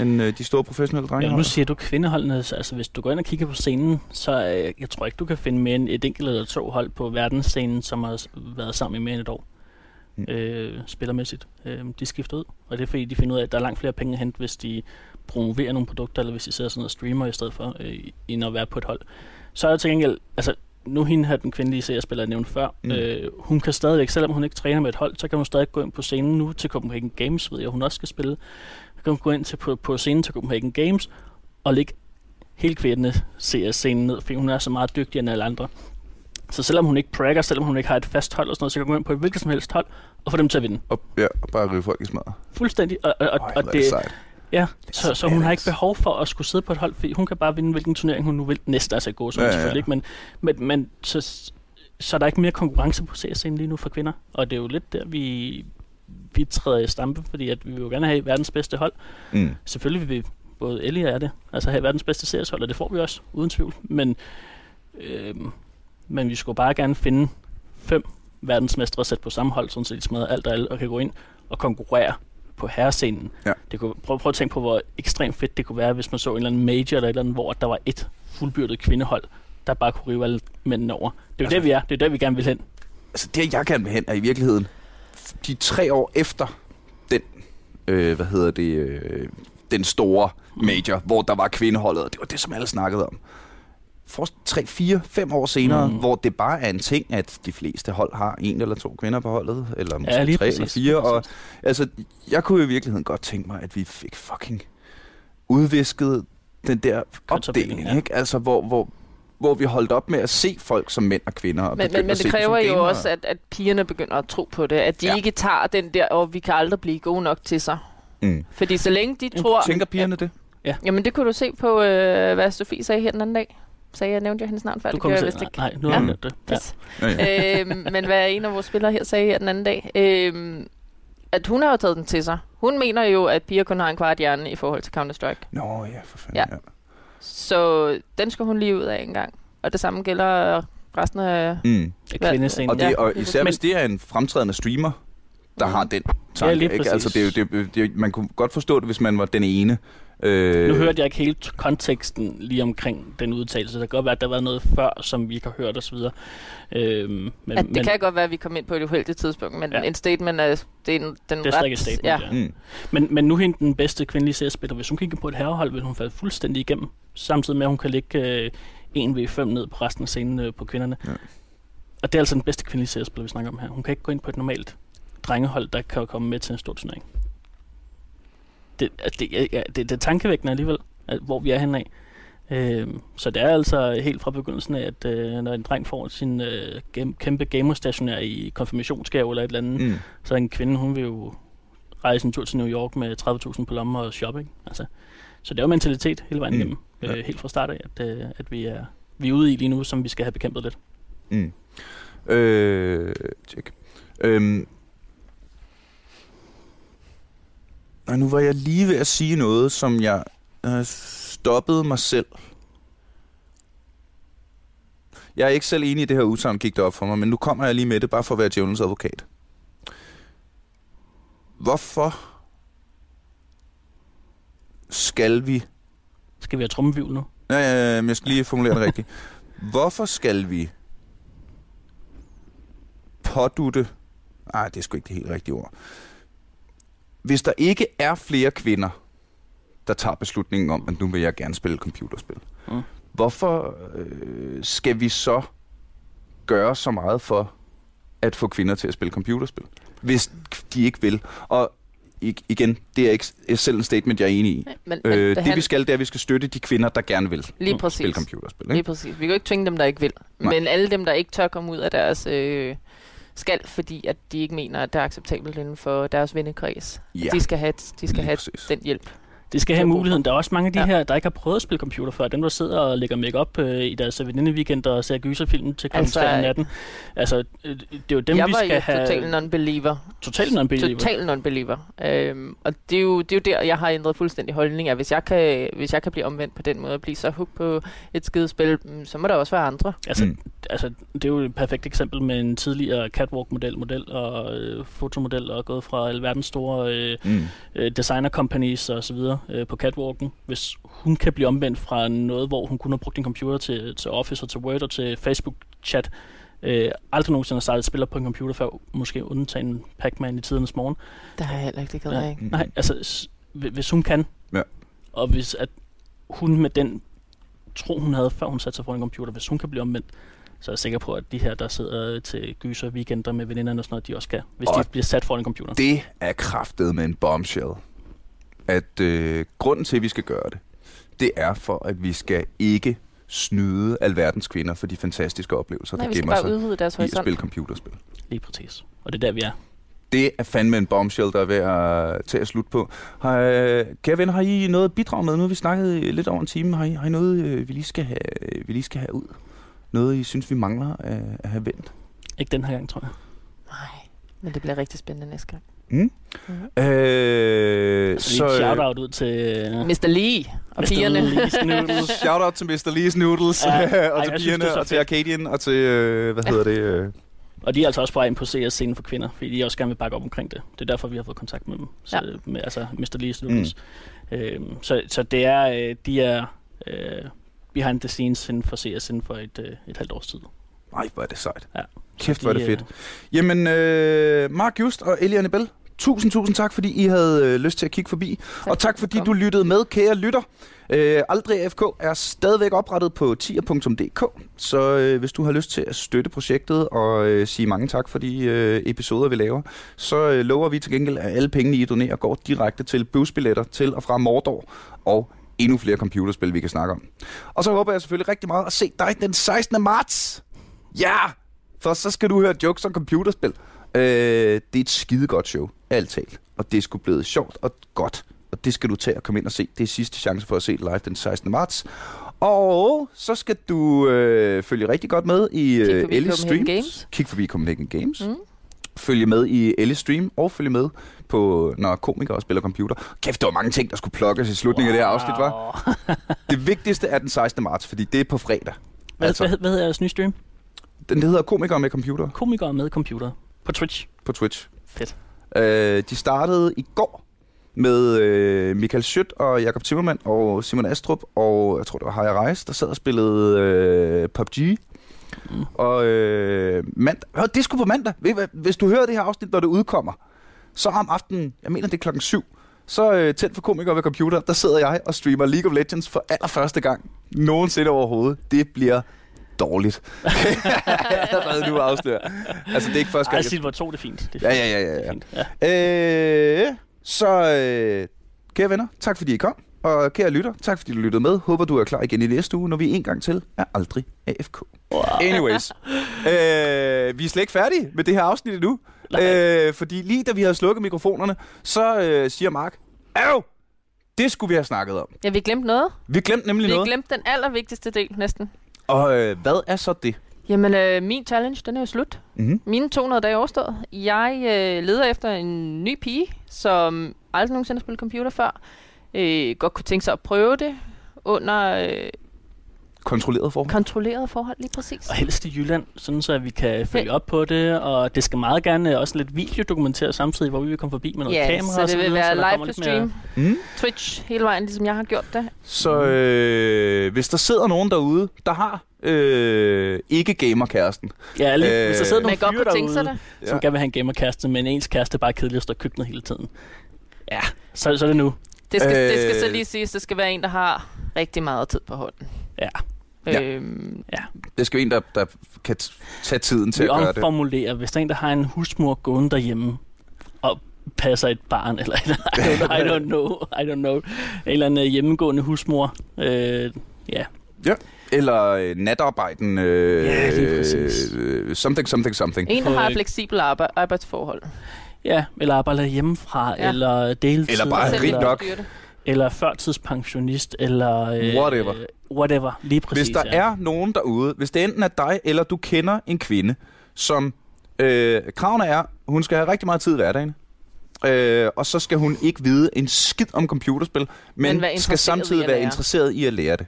end øh, de store professionelle drenge. Ja, nu siger du kvindeholdene, så altså hvis du går ind og kigger på scenen, så øh, jeg tror ikke, du kan finde mere end et enkelt eller to hold på verdensscenen, som har været sammen i mere end et år. Mm. Øh, spillermæssigt. Øh, de skifter ud, og det er fordi, de finder ud af, at der er langt flere penge at hente, hvis de promoverer nogle produkter, eller hvis de sidder sådan og streamer i stedet for, øh, end at være på et hold. Så er der til gengæld, altså nu hende her, den kvindelige serierspiller, jeg nævnte før, Mm. øh, hun kan stadigvæk, selvom hun ikke træner med et hold, så kan hun stadig gå ind på scenen nu til Copenhagen Games, ved jeg, hun også skal spille. Så kan hun gå ind til, på, på scenen til Copenhagen Games, og lægge helt kvædende ser scenen ned, fordi hun er så meget dygtigere end alle andre. Så selvom hun ikke pragger, selvom hun ikke har et fast hold og sådan noget, så kan hun gå ind på et hvilket som helst hold og få dem til at vinde. Og, ja, og bare rive folk i smadret. Fuldstændig. Og, og, Øj, og hvor er det det. Ja, er så, så hun har ikke behov for at skulle sidde på et hold, fordi hun kan bare vinde, hvilken turnering hun nu vil. Næste altså gå, så Ja, ja, ja, selvfølgelig ikke, men, men, men så, så er der ikke mere konkurrence på CS-scenen lige nu for kvinder. Og det er jo lidt der, vi, vi træder i stampe, fordi at vi vil jo gerne have verdens bedste hold. Mm. Selvfølgelig vil vi, både Ellie og jeg det, altså have verdens bedste serieshold, og det får vi også, uden tvivl. Men, øh, men vi skulle bare gerne finde fem verdensmestre sat på samme hold, sådan så de smadrer alt og alle, og kan gå ind og konkurrere på herrescenen. Ja. Det kunne, prøv, prøv at tænke på, hvor ekstremt fedt det kunne være, hvis man så en eller anden major eller et eller andet, hvor der var et fuldbyrdet kvindehold, der bare kunne rive alle mændene over. Det er jo Altså- det, vi er. Det er der, vi gerne vil hen. Altså det, jeg gerne vil hen, er i virkeligheden de tre år efter den, øh, hvad hedder det, øh, den store major, hvor der var kvindeholdet, og det var det, som alle snakkede om. For tre, fire, fem år senere, mm. Hvor det bare er en ting, at de fleste hold har en eller to kvinder på holdet, eller måske Ja, lige tre præcis. eller fire. Og, altså, jeg kunne i virkeligheden godt tænke mig, at vi fik fucking udvisket den der opdeling, ja. ikke? Altså, hvor, hvor, hvor vi holdt op med at se folk som mænd og kvinder. Og Men, men, men at det kræver jo også, at, at pigerne begynder at tro på det. At de Ja. ja. ikke tager den der, og vi kan aldrig blive gode nok til sig. Mm. Fordi så længe de tror... Tænker pigerne det? Jamen det kunne du se på, øh, hvad Sofie sagde her den anden dag. Sagde jeg, nævnte jeg hendes navn før? Du det gjorde jeg vist ikke. nej, nu har Ja. det. Ja. Ja, ja. øhm, men hvad en af vores spillere her sagde her den anden dag, øhm, at hun har jo taget den til sig. Hun mener jo, at piger kun har en kvart hjerne i forhold til Counter-Strike. Nå ja, for fanden. Ja. Ja. Så den skal hun lige ud af en gang. Og det samme gælder resten af... Mm. Ja, kvindescenen. Og, det, Ja. og især hvis det er en fremtrædende streamer, der Mm. har den Ja, tanke. lige ikke? Altså, det er jo, det, det, man kunne godt forstå det, hvis man var den ene. Øh, Nu hørte jeg ikke helt konteksten lige omkring den udtalelse. Det kan godt være, at der været noget før, som vi ikke har hørt osv. Øhm, men, At det men, kan godt være, at vi kom ind på et uheldigt tidspunkt, men Ja. en statement er, det er en, den det er ret... et statement. ja. Ja. Mm. Men, men nu hende den bedste kvindelige seriespiller. Hvis hun kigger på et herrehold, vil hun falde fuldstændig igennem. Samtidig med, at hun kan lægge øh, 1v5 ned på resten af scenen øh, på kvinderne. Ja. Og det er altså den bedste kvindelige seriespiller, vi snakker om her. Hun kan ikke gå ind på et normalt drengehold, der kan komme med til en stor turnering. Det, det, ja, ja, det, det er tankevækkende alligevel, at, hvor vi er henne af. Øhm, så det er altså helt fra begyndelsen af, at øh, når en dreng får sin øh, game, kæmpe gamerstationær i konfirmationsgave eller et eller andet, Mm. så en kvinde, hun vil jo rejse en tur til New York med 30.000 på lommen og shopping. Altså, så det er jo mentalitet hele vejen Mm. igennem. Ja. Øh, helt fra start af, at, øh, at vi, er, vi er ude i lige nu, som vi skal have bekæmpet lidt. Mm. Øh, tjek. Øhm. Og nu var jeg lige ved at sige noget, som jeg øh, stoppede mig selv. Jeg er ikke selv enig i det her udsagn, gik det op for mig, men nu kommer jeg lige med det, bare for at være djævelens advokat. Hvorfor skal vi Skal vi have trummevivl nu? Ja, ja, ja, men jeg skal lige formulere det rigtigt. Hvorfor skal vi pådutte... Nej, det er sgu ikke det helt rigtige ord. Hvis der ikke er flere kvinder, der tager beslutningen om, at nu vil jeg gerne spille computerspil, Mm. hvorfor øh, skal vi så gøre så meget for at få kvinder til at spille computerspil, hvis de ikke vil? Og i- igen, det er ikke selv en statement, jeg er enig i. Men, men Øh, det, det vi han, skal, det er, at vi skal støtte de kvinder, der gerne vil lige præcis. spille computerspil. Lige Ikke? præcis. Vi kan jo ikke tvinge dem, der ikke vil. Nej. Men alle dem, der ikke tør komme ud af deres øh, skal, fordi at de ikke mener, at det er acceptabelt inden for deres vennekreds. Ja, De skal have, de skal have præcis. den hjælp. Det skal have muligheden. Der er også mange af de Ja. her, der ikke har prøvet at spille computer før. Dem, der sidder og lægger make-up øh, i deres veninde-weekender og ser gyserfilm til kl. Altså, 3 om natten. Altså, øh, det er jo dem, jeg vi skal jo have... total non-believer. Totalt non-believer. Total non-believer. Øhm, og det er, jo, det er jo der, jeg har ændret fuldstændig holdning. At hvis jeg, kan, hvis jeg kan blive omvendt på den måde og blive så hooked på et skidespil, mm, så må der også være andre. Altså, Mm. mm. altså, det er jo et perfekt eksempel med en tidligere catwalk-model model og øh, fotomodel og gået fra alverdens store øh, Mm. øh, designer companies og så videre øh, på catwalken. Hvis hun kan blive omvendt fra noget, hvor hun kun har brugt en computer til, til Office og til Word og til Facebook-chat, øh, aldrig nogensinde har startet spiller på en computer før, måske undtagen Pac-Man i tidernes morgen. Det har jeg heller ikke, det gider jeg ikke. Nej, altså, hvis hun kan, Ja. og hvis at hun med den tro, hun havde, før hun satte sig foran en computer, hvis hun kan blive omvendt, så er jeg sikker på, at de her, der sidder til gyser weekender med veninderne og sådan noget, de også kan, hvis Og de bliver sat foran en computer. Det er kraftet med en bombshell. At øh, grunden til, at vi skal gøre det, det er for, at vi skal ikke snyde alverdens kvinder for de fantastiske oplevelser, Nej, der gemmer sig deres i at spille computerspil. Lige præcis. Og det er der, vi er. Det er fandme en bombshell, der er ved at tage slut på. Har, øh, kære venner, har I noget at bidrage med? Nu har vi snakket lidt over en time. Har I, har I noget, øh, vi lige, skal have, vi lige skal have ud? Noget, I synes, vi mangler at, at have vendt? Ikke den her gang, tror jeg. Nej, men det bliver rigtig spændende næste gang. Mm? Mhm. Øh, Så, så øh, shout-out ud til øh, Mr. Lee og Mr. pigerne. Lee's Noodles. Shout out til Mr. Lee's Noodles, Ja, ja, ej, og til synes, pigerne, er så og til. Arcadian, og til, øh, hvad hedder det? Øh, Og de er altså også på vej ind på CS-scenen for kvinder, fordi de også gerne vil bakke op omkring det. Det er derfor, vi har fået kontakt med dem. Så, Ja. med, altså Mr. Lee's Noodles. Mm. Øhm, så, så det er, øh, de er øh, behind the scenes inden for CS inden for et, øh, et halvt års tid. ej, hvor er det sejt. Ja. Kæft, hvor er de, det fedt. øh, Jamen, øh, Mark Just og Eliane Bell, tusind, tusind tak, fordi I havde øh, lyst til at kigge forbi. Tak, og tak, fordi du lyttede med, kære lytter. Øh, Aldrig AFK er stadigvæk oprettet på tier.dk, så øh, hvis du har lyst til at støtte projektet og øh, sige mange tak for de øh, episoder, vi laver, så øh, lover vi til gengæld, at alle pengene, I donerer, går direkte til busbilletter til og fra Mordor og endnu flere computerspil, vi kan snakke om. Og så håber jeg selvfølgelig rigtig meget at se dig den 16. marts. Ja! For så skal du høre jokes om computerspil. Øh, det er et skide godt show, alt talt. Og det sgu blevet sjovt og godt. Og det skal du tage og komme ind og se. Det er sidste chance for at se live den 16. marts. Og så skal du øh, følge rigtig godt med i øh, Ellis Stream. Kig forbi Copenhagen Games. Mm. Følge med i Ellis Stream, og følge med på, når komikere spiller computer. Kæft, der var mange ting, der skulle plukkes i slutningen wow. af det her afsnit, var. Det vigtigste er den 16. marts, fordi det er på fredag. Hvad, altså. hvad, hvad hedder jeres nye stream? Den hedder Komikere med computer Komikere med computer. På Twitch. på Twitch. Fedt. Øh, de startede i går med øh, Michael Schødt og Jakob Timmermann og Simon Astrup og jeg tror det var Haja Reis, der sad og spillede øh, PUBG. Mm. Og øh, mandag, Hør, det sgu på mandag. Hvis du hører det her afsnit, når det udkommer, så om aftenen, jeg mener det er klokken syv, så øh, tændt for komikere ved computer, der sidder jeg og streamer League of Legends for allerførste gang nogensinde overhovedet. Det bliver dårligt. Allerede nu afslører. Altså det er ikke første Ej, gang. jeg- Silver 2, det er fint. Det er Ja, fint. ja, ja, ja, ja. Fint. ja. Øh, så øh, kære venner, tak fordi I kom. Og kære lytter, tak fordi du lyttede med. Håber du er klar igen i næste uge, når vi en gang til er aldrig AFK. Wow. Anyways, øh, vi er slet ikke færdige med det her afsnit endnu. Øh, fordi lige da vi havde slukket mikrofonerne, så øh, siger Mark, Av, det skulle vi have snakket om. Ja, vi glemte noget. Vi glemte nemlig Vi noget. glemte den allervigtigste del næsten. Og øh, hvad er så det? Jamen, øh, min challenge, den er jo slut. Mm-hmm. Mine 200 dage er overstået. Jeg øh, leder efter en ny pige, som aldrig nogensinde har spillet computer før. Øh, godt kunne tænke sig at prøve det under øh, Kontrolleret forhold. kontrolleret forhold, lige præcis. Og helst i Jylland, sådan så at vi kan følge op på det, og det skal meget gerne også lidt videodokumentere samtidig, hvor vi vil komme forbi med noget Ja, kamera så og det vil være live på lidt mere- stream. Mm. Twitch hele vejen, ligesom jeg har gjort det. Så øh, hvis der sidder nogen derude, der har øh, ikke gamerkæresten, Ja, lige, Øh, hvis der sidder Men nogle fyre sig derude, det. som Ja. gerne vil have en gamerkæreste, men ens kæreste bare er kedelig og står i køkkenet hele tiden. Ja, så, så er det nu. Det skal, øh, det skal så Øh. lige siges, det skal være en, der har rigtig meget tid på hånden. Ja. Ja. Øhm, det skal være en, der, der kan tage tiden til Vi at gøre det. omformulerer, hvis der er en, der har en husmor gående derhjemme, og passer et barn, eller I don't, I don't know, I don't know, en eller anden øh, hjemmegående husmor, øh, ja. Ja. Eller øh, natarbejden. Øh, Ja, øh, something, something, something. En, der har fleksibel arbejde, arbejdsforhold. Ja, eller arbejder hjemmefra, Ja. ja. eller deltid. Eller bare Selv rig ikke nok. styre det. Eller førtidspensionist, eller... Øh, Whatever. Whatever, lige præcis. Hvis der ja. er nogen derude, hvis det enten er dig, eller du kender en kvinde, som øh, kravene er, hun skal have rigtig meget tid i hverdagen, øh, og så skal hun ikke vide en skid om computerspil, men, Men skal samtidig være interesseret i at lære det.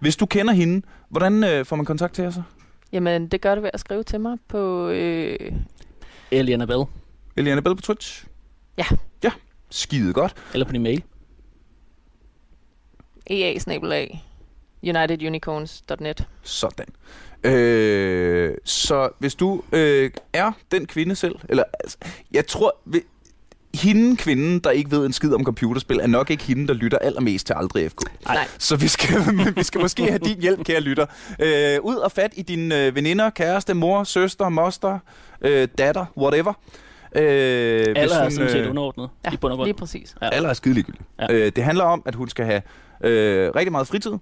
Hvis du kender hende, hvordan øh, får man kontakt til jer så? Jamen, det gør du ved at skrive til mig på... Øh, Eliana Bell, Eliane Bell på Twitch? Ja. Ja, skide godt. eller på din mail. Ea unitedunicorns.net. Sådan. Øh, så hvis du øh, er den kvinde selv, eller altså, jeg tror, vi, hende kvinden, der ikke ved en skid om computerspil, er nok ikke hende, der lytter allermest til Aldrig FK. Nej. Så vi skal, vi skal måske have din hjælp, kære lytter. Øh, ud og fat i dine øh, veninder, kæreste, mor, søster, moster, øh, datter, whatever. Øh, Eller er hun, sådan set øh, underordnet Ja, i bund og grund. lige præcis. Ja. Aller er skidelig Ja. øh, Det handler om, at hun skal have øh, rigtig meget fritid.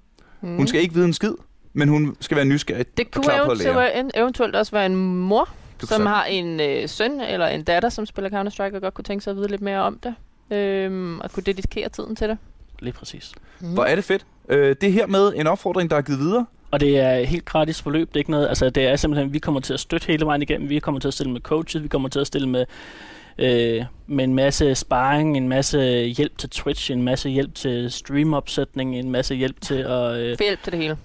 Mm. Hun skal ikke vide en skid, men hun skal være nysgerrig Det og kunne klar på at lære. eventuelt, eventuelt også være en mor, Du som har en øh, søn eller en datter, som spiller Counter-Strike og godt kunne tænke sig at vide lidt mere om det. Øhm, og kunne dedikere tiden til det. Lige præcis. Mm. Hvor er det fedt. Øh, det er her med en opfordring, der er givet videre. Og det er et helt gratis forløb. Det er ikke noget, altså det er simpelthen, vi kommer til at støtte hele vejen igennem. Vi kommer til at stille med coaches, vi kommer til at stille med, øh, med en masse sparring, en masse hjælp til Twitch, en masse hjælp til streamopsætning, en masse hjælp til at... Øh, For hjælp til det hele.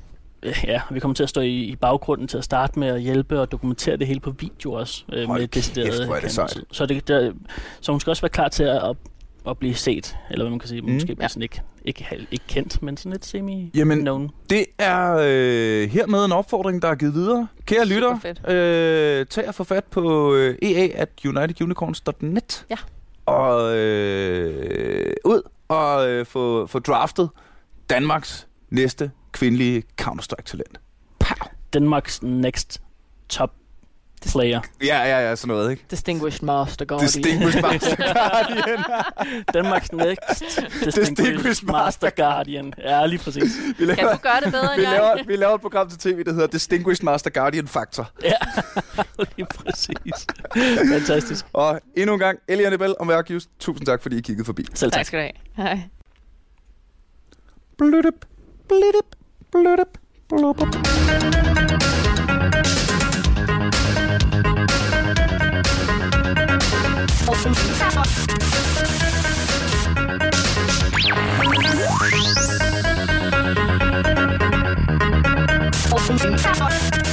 øh, ja, vi kommer til at stå i, i baggrunden til at starte med at hjælpe og dokumentere det hele på video også. Øh, Hold med kæft, hvor er det sejt. Så, det, der, så hun skal også være klar til at, at, at blive set, eller hvad man kan sige, Mm. måske Ja. sådan ikke, ikke, ikke kendt, men sådan lidt semi Jamen, known. Det er øh, hermed en opfordring, der er givet videre. Kære Super lytter, fedt. øh, tag og få fat på øh, ea at unitedunicorns.net. Ja. Og øh, ud og øh, få, få draftet Danmarks næste kvindelige Counter-Strike-talent. Pow! Danmarks next top player. Ja, ja, ja, sådan noget, ikke? Distinguished Master Guardian. Distinguished Master Guardian. Danmarks next Distinguished distinguished master guardian. Ja, lige præcis. Vi laver, Kan du gøre det bedre vi, end laver, vi laver et program til tv, der hedder Distinguished Master Guardian Factor. Ja, lige præcis. Fantastisk. Og endnu en gang, Eliane Bell og Mærkius, tusind tak, fordi I kiggede forbi. Selv tak. Tak skal du have. Hej. Bludup, bludup, bludup, bludup. Thank you.